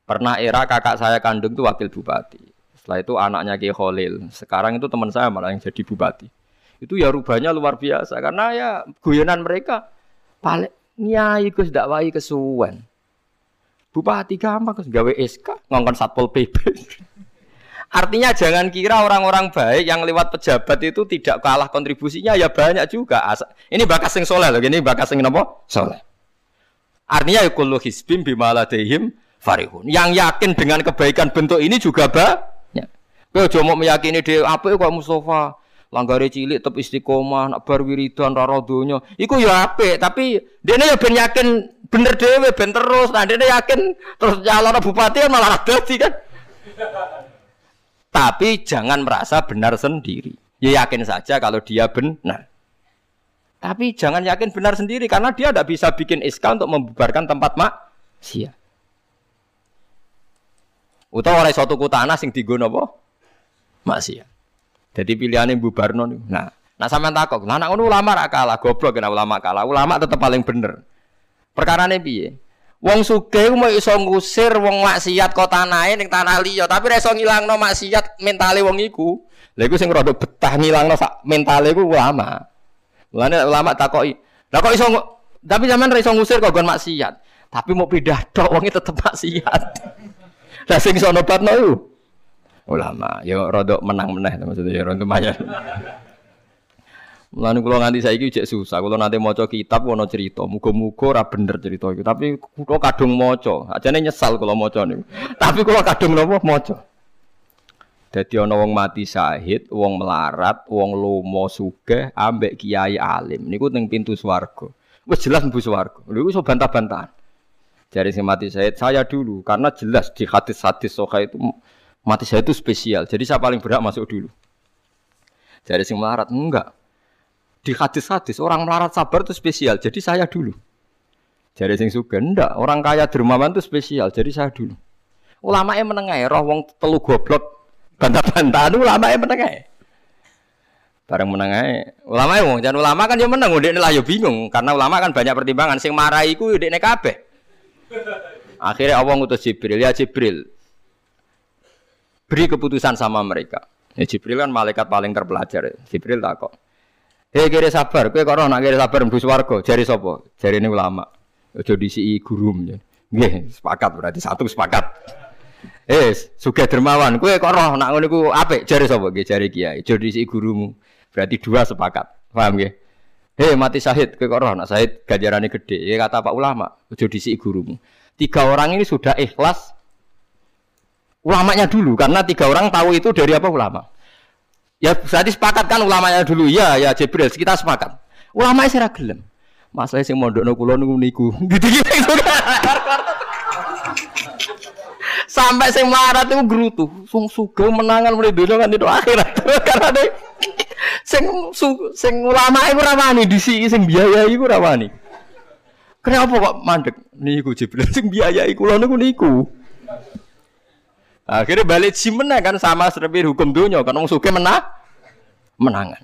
Pernah era kakak saya kandung itu wakil bupati. Setelah itu anaknya Kiai Khalil. Sekarang itu teman saya malah yang jadi bupati. Itu ya rubahnya luar biasa karena ya guyonan mereka paling nyai Gus dakwai kesuwen. Bupati gampang Gus gawe SK ngongkon Satpol PP. Artinya jangan kira orang-orang baik yang lewat pejabat itu tidak kalah kontribusinya ya banyak juga. Ini bakas sing soleh loh, ini bakas sing nopo soleh. Artinya ya kullu hisbim bimaladehim farihun. Yang yakin dengan kebaikan bentuk ini juga ba Kowe aja mau meyakini dhewe apik kok Mustafa. Langgare cilik tetep istiqomah, nak bar wiridan ra. Iku ya apik, tapi dene ya ben yakin bener dhewe ben terus. Nah dene yakin terus nyalon bupati kan malah dadi kan. Tapi jangan merasa benar sendiri. Ya yakin saja kalau dia benar. Tapi jangan yakin benar sendiri karena dia tidak bisa bikin SK untuk membubarkan tempat maksiat. Utawa ora iso tuku tanah sing dienggo napa? maksiat. Jadi pilihannya bubarno nih. Nah, nah sama takok, nah anak ulama rak kalah, goblok kena ulama kalah. Ulama tetap paling bener. Perkara nih piye? Wong sugih mau iso ngusir wong maksiat kok tanahe ning tanah liya, tapi ora iso ngilangno maksiat mentale wong iku. Lha iku sing rada betah ngilangno sak mentale iku ulama. Mulane ulama takoki, "Lah kok iso tapi zaman ora iso ngusir kok gon maksiat, tapi mau pindah tok wonge tetep maksiat." Lah sing iso nobatno ulama. Ya rodok menang meneh maksudnya ya lumayan. Mulane kula nganti saiki cek susah. Kula nanti maca kitab ana cerita, muga-muga ora bener cerita iku. Tapi kula kadung maca. Ajane nyesal kula maca niku. Tapi kula kadung napa maca. Dadi ana wong mati syahid, wong melarat, wong lomo sugih ambek kiai alim. Niku ning pintu swarga. Wis jelas mlebu swarga. Lha iku iso bantah-bantahan. Jari sing mati syahid saya dulu karena jelas di hadis-hadis soka itu Mati saya itu spesial. Jadi saya paling berhak masuk dulu. Jadi sing melarat enggak. Di hadis-hadis orang melarat sabar itu spesial. Jadi saya dulu. Jadi sing suka ndak, orang kaya dermawan itu spesial. Jadi saya dulu. Ulama yang menengah roh wong telu goblok bantah-bantahan ulama yang menengah. Bareng menengah. Ulama yang jangan ulama kan dia menang, udah lah yo bingung karena ulama kan banyak pertimbangan. Sing marah iku udah kabeh. Akhirnya Allah ngutus Jibril, ya Jibril. Beri keputusan sama mereka. Ya, Jibril kan malaikat paling terpelajar. Jibril tak kok. Hei kira sabar, kowe kok nak kira sabar mlebu swarga, jari? Jari ini ulama. Aja disi gurum ya. Nggih, sepakat berarti satu sepakat. Eh, sugih dermawan, kowe kok roh nak ngono iku jari sapa? Nggih, jari kiai. Aja disi gurumu. Berarti dua sepakat. Paham nggih? Hei mati syahid, kowe kok roh nak syahid ganjarane gede. Ya kata Pak ulama, aja disi gurumu. Tiga orang ini sudah ikhlas ulamanya dulu karena tiga orang tahu itu dari apa ulama. Ya berarti sepakat kan ulamanya dulu. Ya ya Jibril kita sepakat. Ulama saya gelem. Masalah sing mondokno kula niku niku. Gitu-gitu Sampai sing melarat itu gerutu. Sung sugeng menangan mulai dunia kan itu akhirat. Karena deh sing su, sing ulama iku ora wani disi sing biaya iku ora wani. Kenapa kok mandek? Niku Jibril sing biaya iku lho niku. Akhirnya balik simena kan sama seperti hukum dunia kan wong sugih menang menangan.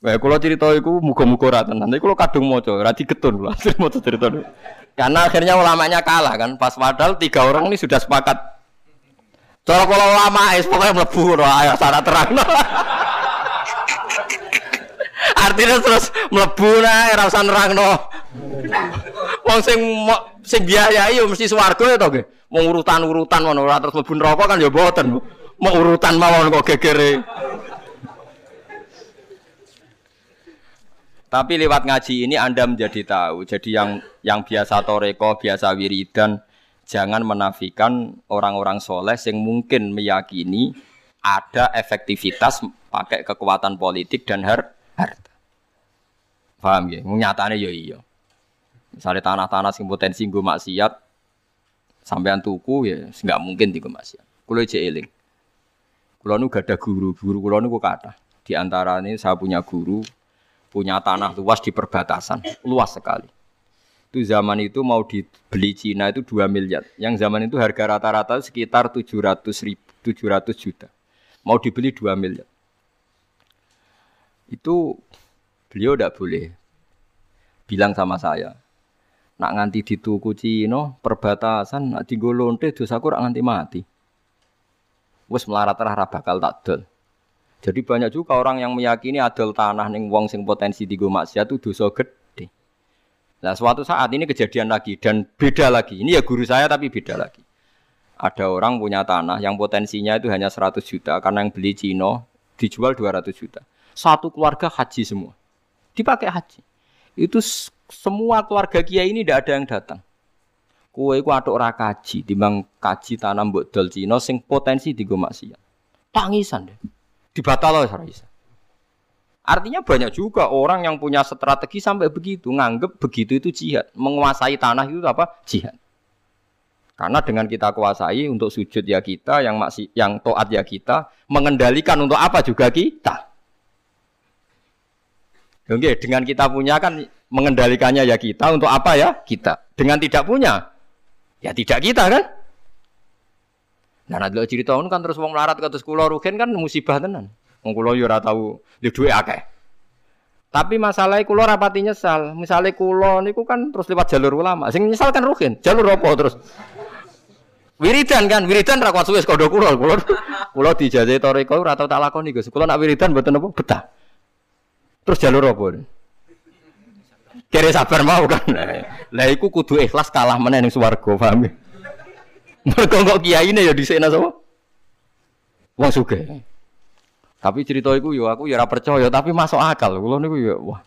Wah, kalau cerita itu muka-muka rata nanti kalau kadung moco, rati ketun lah, mau cerita itu. Karena akhirnya ulamanya kalah kan, pas padahal tiga orang ini sudah sepakat. Kalau kalau ulama es pokoknya melebu, ayah syarat terang. Artinya terus melebu nah, rasa nerang no. Wong sing sing biayai yo mesti swarga ya to nggih. Mau urutan-urutan ngono terus mlebu neraka kan ya boten. Mau urutan mawon kok gegere. Tapi lewat ngaji ini Anda menjadi tahu. Jadi yang yang biasa toreko, biasa wiridan, jangan menafikan orang-orang soleh yang mungkin meyakini ada efektivitas pakai kekuatan politik dan har harta. Paham ya? Nyatanya ya iya. Misalnya tanah-tanah sing potensi gue maksiat, sampean tuku ya nggak mungkin tiga maksiat. Kulo cek eling. Kulo nu gak ada guru, guru kulo nu kata. Di antara ini saya punya guru, punya tanah luas di perbatasan, luas sekali. Itu zaman itu mau dibeli Cina itu 2 miliar. Yang zaman itu harga rata-rata sekitar 700 ribu, 700 juta. Mau dibeli 2 miliar. Itu beliau tidak boleh bilang sama saya. Nak nganti dituku Cina, perbatasan, nak digolonte dosaku rak nganti mati. Wes melarat rah bakal tak dol. Jadi banyak juga orang yang meyakini adol tanah ning wong sing potensi digo maksiat itu dosa gede. Nah suatu saat ini kejadian lagi dan beda lagi. Ini ya guru saya tapi beda lagi. Ada orang punya tanah yang potensinya itu hanya 100 juta karena yang beli Cino dijual 200 juta. Satu keluarga haji semua. Dipakai haji. Itu semua keluarga kiai ini tidak ada yang datang. Kue ku atuk ora kaji, timbang kaji tanam mbok dol Cino sing potensi digo maksiat. Tangisan deh dibatal oleh bisa. Artinya banyak juga orang yang punya strategi sampai begitu, nganggep begitu itu jihad, menguasai tanah itu apa? Jihad. Karena dengan kita kuasai untuk sujud ya kita, yang masih yang toat ya kita, mengendalikan untuk apa juga kita. Oke, dengan kita punya kan mengendalikannya ya kita, untuk apa ya kita. Dengan tidak punya, ya tidak kita kan. Nah, nanti cerita kan terus wong melarat terus kula rugen kan musibah tenan. Wong kula yo ora tau duwe dhuwit akeh. Tapi masalahnya kulo rapati nyesal. Misalnya kulo niku kan terus lewat jalur ulama. Sing nyesal kan rugen. Jalur apa terus? Wiridan kan, wiridan ra kuat suwes kodo kulo. Kulo kulo dijajahi toriko ora tau tak lakoni Gus. Kulo nak wiridan mboten apa betah. Terus jalur apa? Kira sabar mau kan. Lah iku kudu ikhlas kalah meneh ning swarga, paham ya? Mergo kok kiyaine ya dhisikna sapa? Wong sugih. Tapi cerita itu yo aku ya ora percaya tapi masuk akal. Kulo niku yo wah.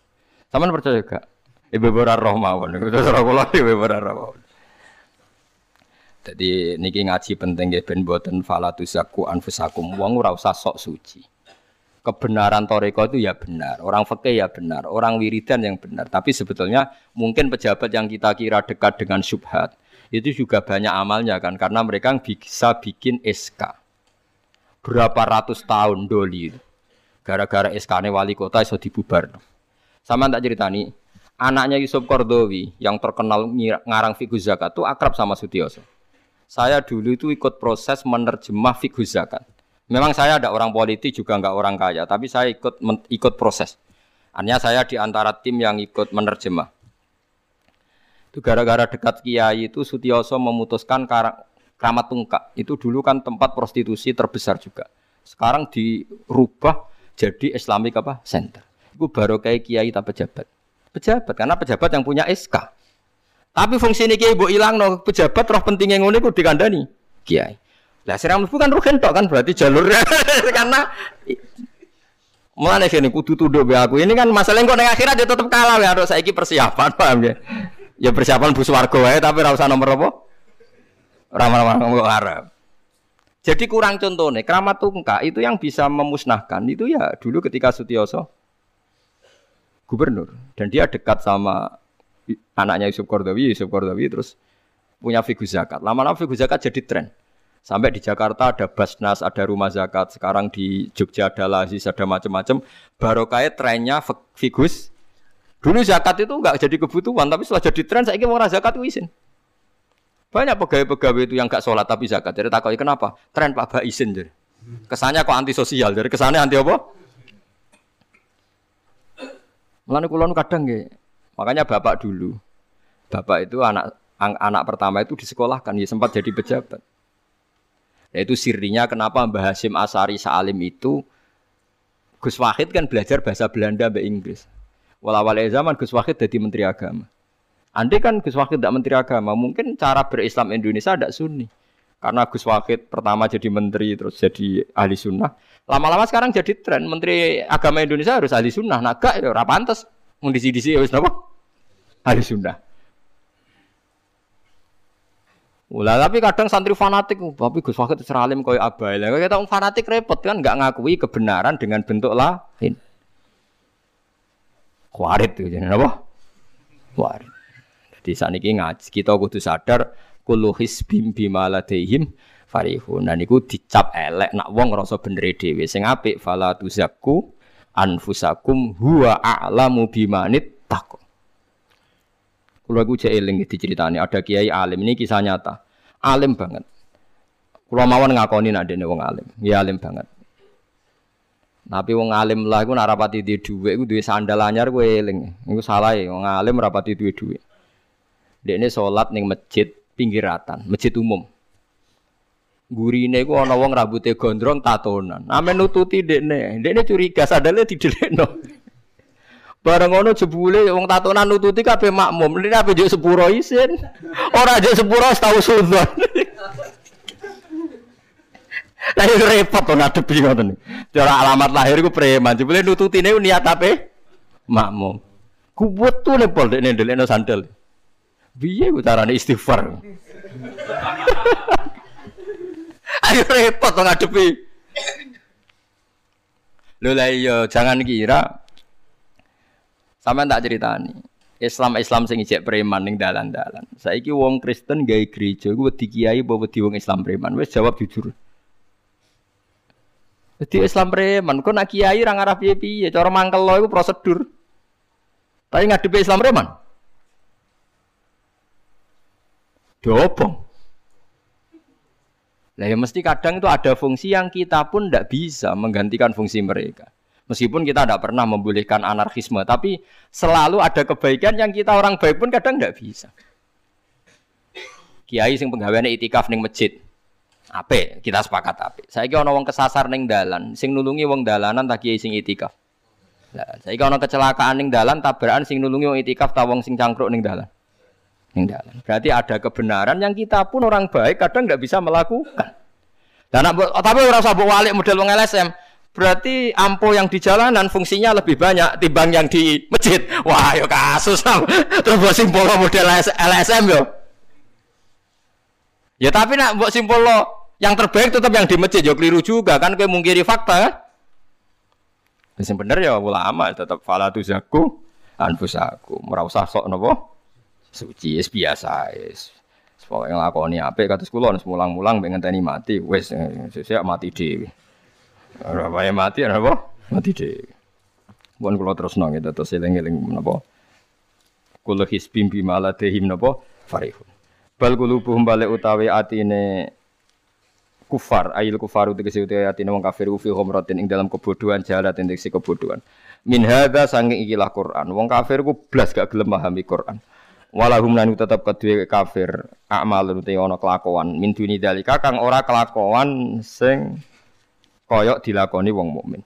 Sampeyan percaya gak? Ibu ora roh mawon terus ora kula ibu ora roh. Jadi niki ngaji penting nggih ben boten falatusaku anfusakum. Wong ora usah sok suci. Kebenaran toreko itu ya benar, orang fakih ya benar, orang wiridan yang benar. Tapi sebetulnya mungkin pejabat yang kita kira dekat dengan syubhat itu juga banyak amalnya kan karena mereka bisa bikin SK berapa ratus tahun doli gara-gara SK wali kota iso dibubar sama tak ceritani anaknya Yusuf Kordowi yang terkenal ngarang fiqh zakat itu akrab sama Sutioso. Saya dulu itu ikut proses menerjemah fiqh zakat. Memang saya ada orang politik juga nggak orang kaya, tapi saya ikut ikut proses. Hanya saya di antara tim yang ikut menerjemah. Itu gara-gara dekat kiai itu Sutioso memutuskan keramat tungkak. Itu dulu kan tempat prostitusi terbesar juga. Sekarang dirubah jadi Islamic apa? Center. Itu baru kayak kiai tak pejabat. Pejabat karena pejabat yang punya SK. Tapi fungsi ini kiai bu hilang no pejabat roh pentingnya ngono itu dikandani kiai. Lah serang bukan kan roh kentok kan berarti jalurnya karena Mulane kene kudu tunduk be aku. Ini kan masalah kok ning akhirat ya tetep kalah ya harus saiki persiapan paham ya. Ya persiapan bus warga wae tapi ora usah nomor apa? Ora ngomong Arab. Jadi kurang contohnya, keramat tungkak itu yang bisa memusnahkan itu ya dulu ketika Sutioso gubernur dan dia dekat sama anaknya Yusuf Kordawi, Yusuf Kordawi terus punya figur zakat. Lama-lama figur zakat jadi tren. Sampai di Jakarta ada Basnas, ada rumah zakat. Sekarang di Jogja ada Lazis, ada macam-macam. Baru kayak trennya figus Dulu zakat itu enggak jadi kebutuhan, tapi setelah jadi tren, saya ingin orang zakat itu izin. Banyak pegawai-pegawai itu yang enggak sholat tapi zakat. Jadi takut kenapa? Tren Pak Ba izin jadi. Kesannya kok antisosial, jadi kesannya anti apa? Mulane kulon kadang nggih. Makanya bapak dulu. Bapak itu anak anak pertama itu disekolahkan, ya sempat jadi pejabat. Nah, itu sirinya kenapa Mbah Hasim Asari Salim itu Gus Wahid kan belajar bahasa Belanda Mbak Inggris. Walawal zaman Gus Wahid jadi menteri agama. Andai kan Gus Wahid tidak menteri agama, mungkin cara berislam Indonesia tidak sunni. Karena Gus Wahid pertama jadi menteri, terus jadi ahli sunnah. Lama-lama sekarang jadi tren, menteri agama Indonesia harus ahli sunnah. Nah, gak, ya pantas. Mendisi-disi ya wis Ahli sunnah. Ulah tapi kadang santri fanatik, tapi Gus Wahid seralim koyo abai. Lah kita fanatik repot kan nggak ngakui kebenaran dengan bentuk lain. Warid itu jadi apa? Warid. Jadi saat ini ngaji kita kudu sadar kullu hisbim bima ladaihim farihun. Dan itu dicap elek nak wong ngrasa bener dhewe. Sing apik fala tuzakku anfusakum huwa a'lamu bimanit taqwa. Kulo iku cek eling diceritani ada kiai alim ini kisah nyata. Alim banget. Kulo mawon ngakoni nak dene wong alim. Ya alim banget. Tapi wong alim lah iku nak rapati di dhuwit iku duwe sandal anyar kowe eling. Iku salah ya wong alim rapati duwe dhuwit. Dekne salat ning masjid pinggiratan, masjid umum. Gurine iku ana wong rambute gondrong tatonan. Ame nututi dekne. Dekne curiga sadale didelekno. Bareng ngono jebule wong tatonan nututi kabeh makmum. Ini apa juk sepuro isin. Ora juk sepuro tau sudzon. Lah itu repot to ngadepi ngoten. Cara alamat lahir iku preman. Jebule nututine niat apa? Makmum. Ku tuh lepol dekne ndelekno sandal. Piye carane istighfar? Ayo repot to ngadepi. Lho lah iya jangan kira sampean tak ceritani. Islam Islam sing ijek preman ning dalan-dalan. Saiki wong Kristen gawe gereja iku wedi kiai apa wedi wong Islam preman? Wis jawab jujur. Jadi Islam preman, kok nak kiai ra ngarah piye-piye, cara mangkel lo iku prosedur. Tapi ngadepi Islam preman. Dobong. Lah ya mesti kadang itu ada fungsi yang kita pun tidak bisa menggantikan fungsi mereka. Meskipun kita tidak pernah membolehkan anarkisme, tapi selalu ada kebaikan yang kita orang baik pun kadang tidak bisa. Kiai sing penggaweane itikaf ning masjid, Ape, kita sepakat ape. Saiki ana wong kesasar ning dalan, sing nulungi wong dalanan tak kiai sing itikaf. Lah, saiki ana kecelakaan ning dalan, tabrakan sing nulungi wong itikaf ta wong sing cangkruk ning dalan. Ning dalan. Berarti ada kebenaran yang kita pun orang baik kadang nggak bisa melakukan. Dan tapi ora usah mbok walik model wong LSM. Berarti ampo yang di jalanan fungsinya lebih banyak timbang yang di masjid. Wah, yo kasus. Terus buat simpul model LSM yo. Ya tapi nak buat simpul lo yang terbaik tetap yang di masjid, ya keliru juga kan kayak mungkiri fakta kan? Yang bener ya ulama tetap fala tuzaku anfusaku. Ora usah sok napa? Suci es biasa es. Pokoke nglakoni apik kados nek mulang-mulang mbek ngenteni mati wis sesuk mati dhewe. Ora wae mati apa? Mati dhewe. Mun kula terus nang itu terus eling-eling napa? kullu hisbim bima ladehim napa farihun bal qulubuhum balik utawi atine kufar ayil kufar tegese utawi atine wong kafir fi ghamratin ing dalam kebodohan jahat ing kebodohan min hadza sanging ikilah Quran wong kafir ku blas gak gelem memahami Quran walahum lan tetep kedue kafir amal utawi ana kelakuan min duni dalika kang ora kelakuan sing koyok dilakoni wong mukmin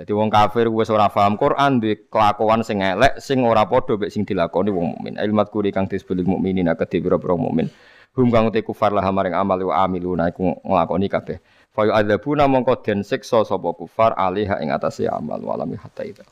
jadi wong kafir wis ora paham Quran duwe kelakuan sing elek sing ora padha mek sing dilakoni wong mukmin. Ilmat kuri kang disebut mukminin akeh pira-pira mukmin. Hum kang te kufar lah maring amal wa amiluna iku nglakoni kabeh. Fa yu'adzabuna mongko den siksa sapa kufar alih ing atase amal walami hatta itu.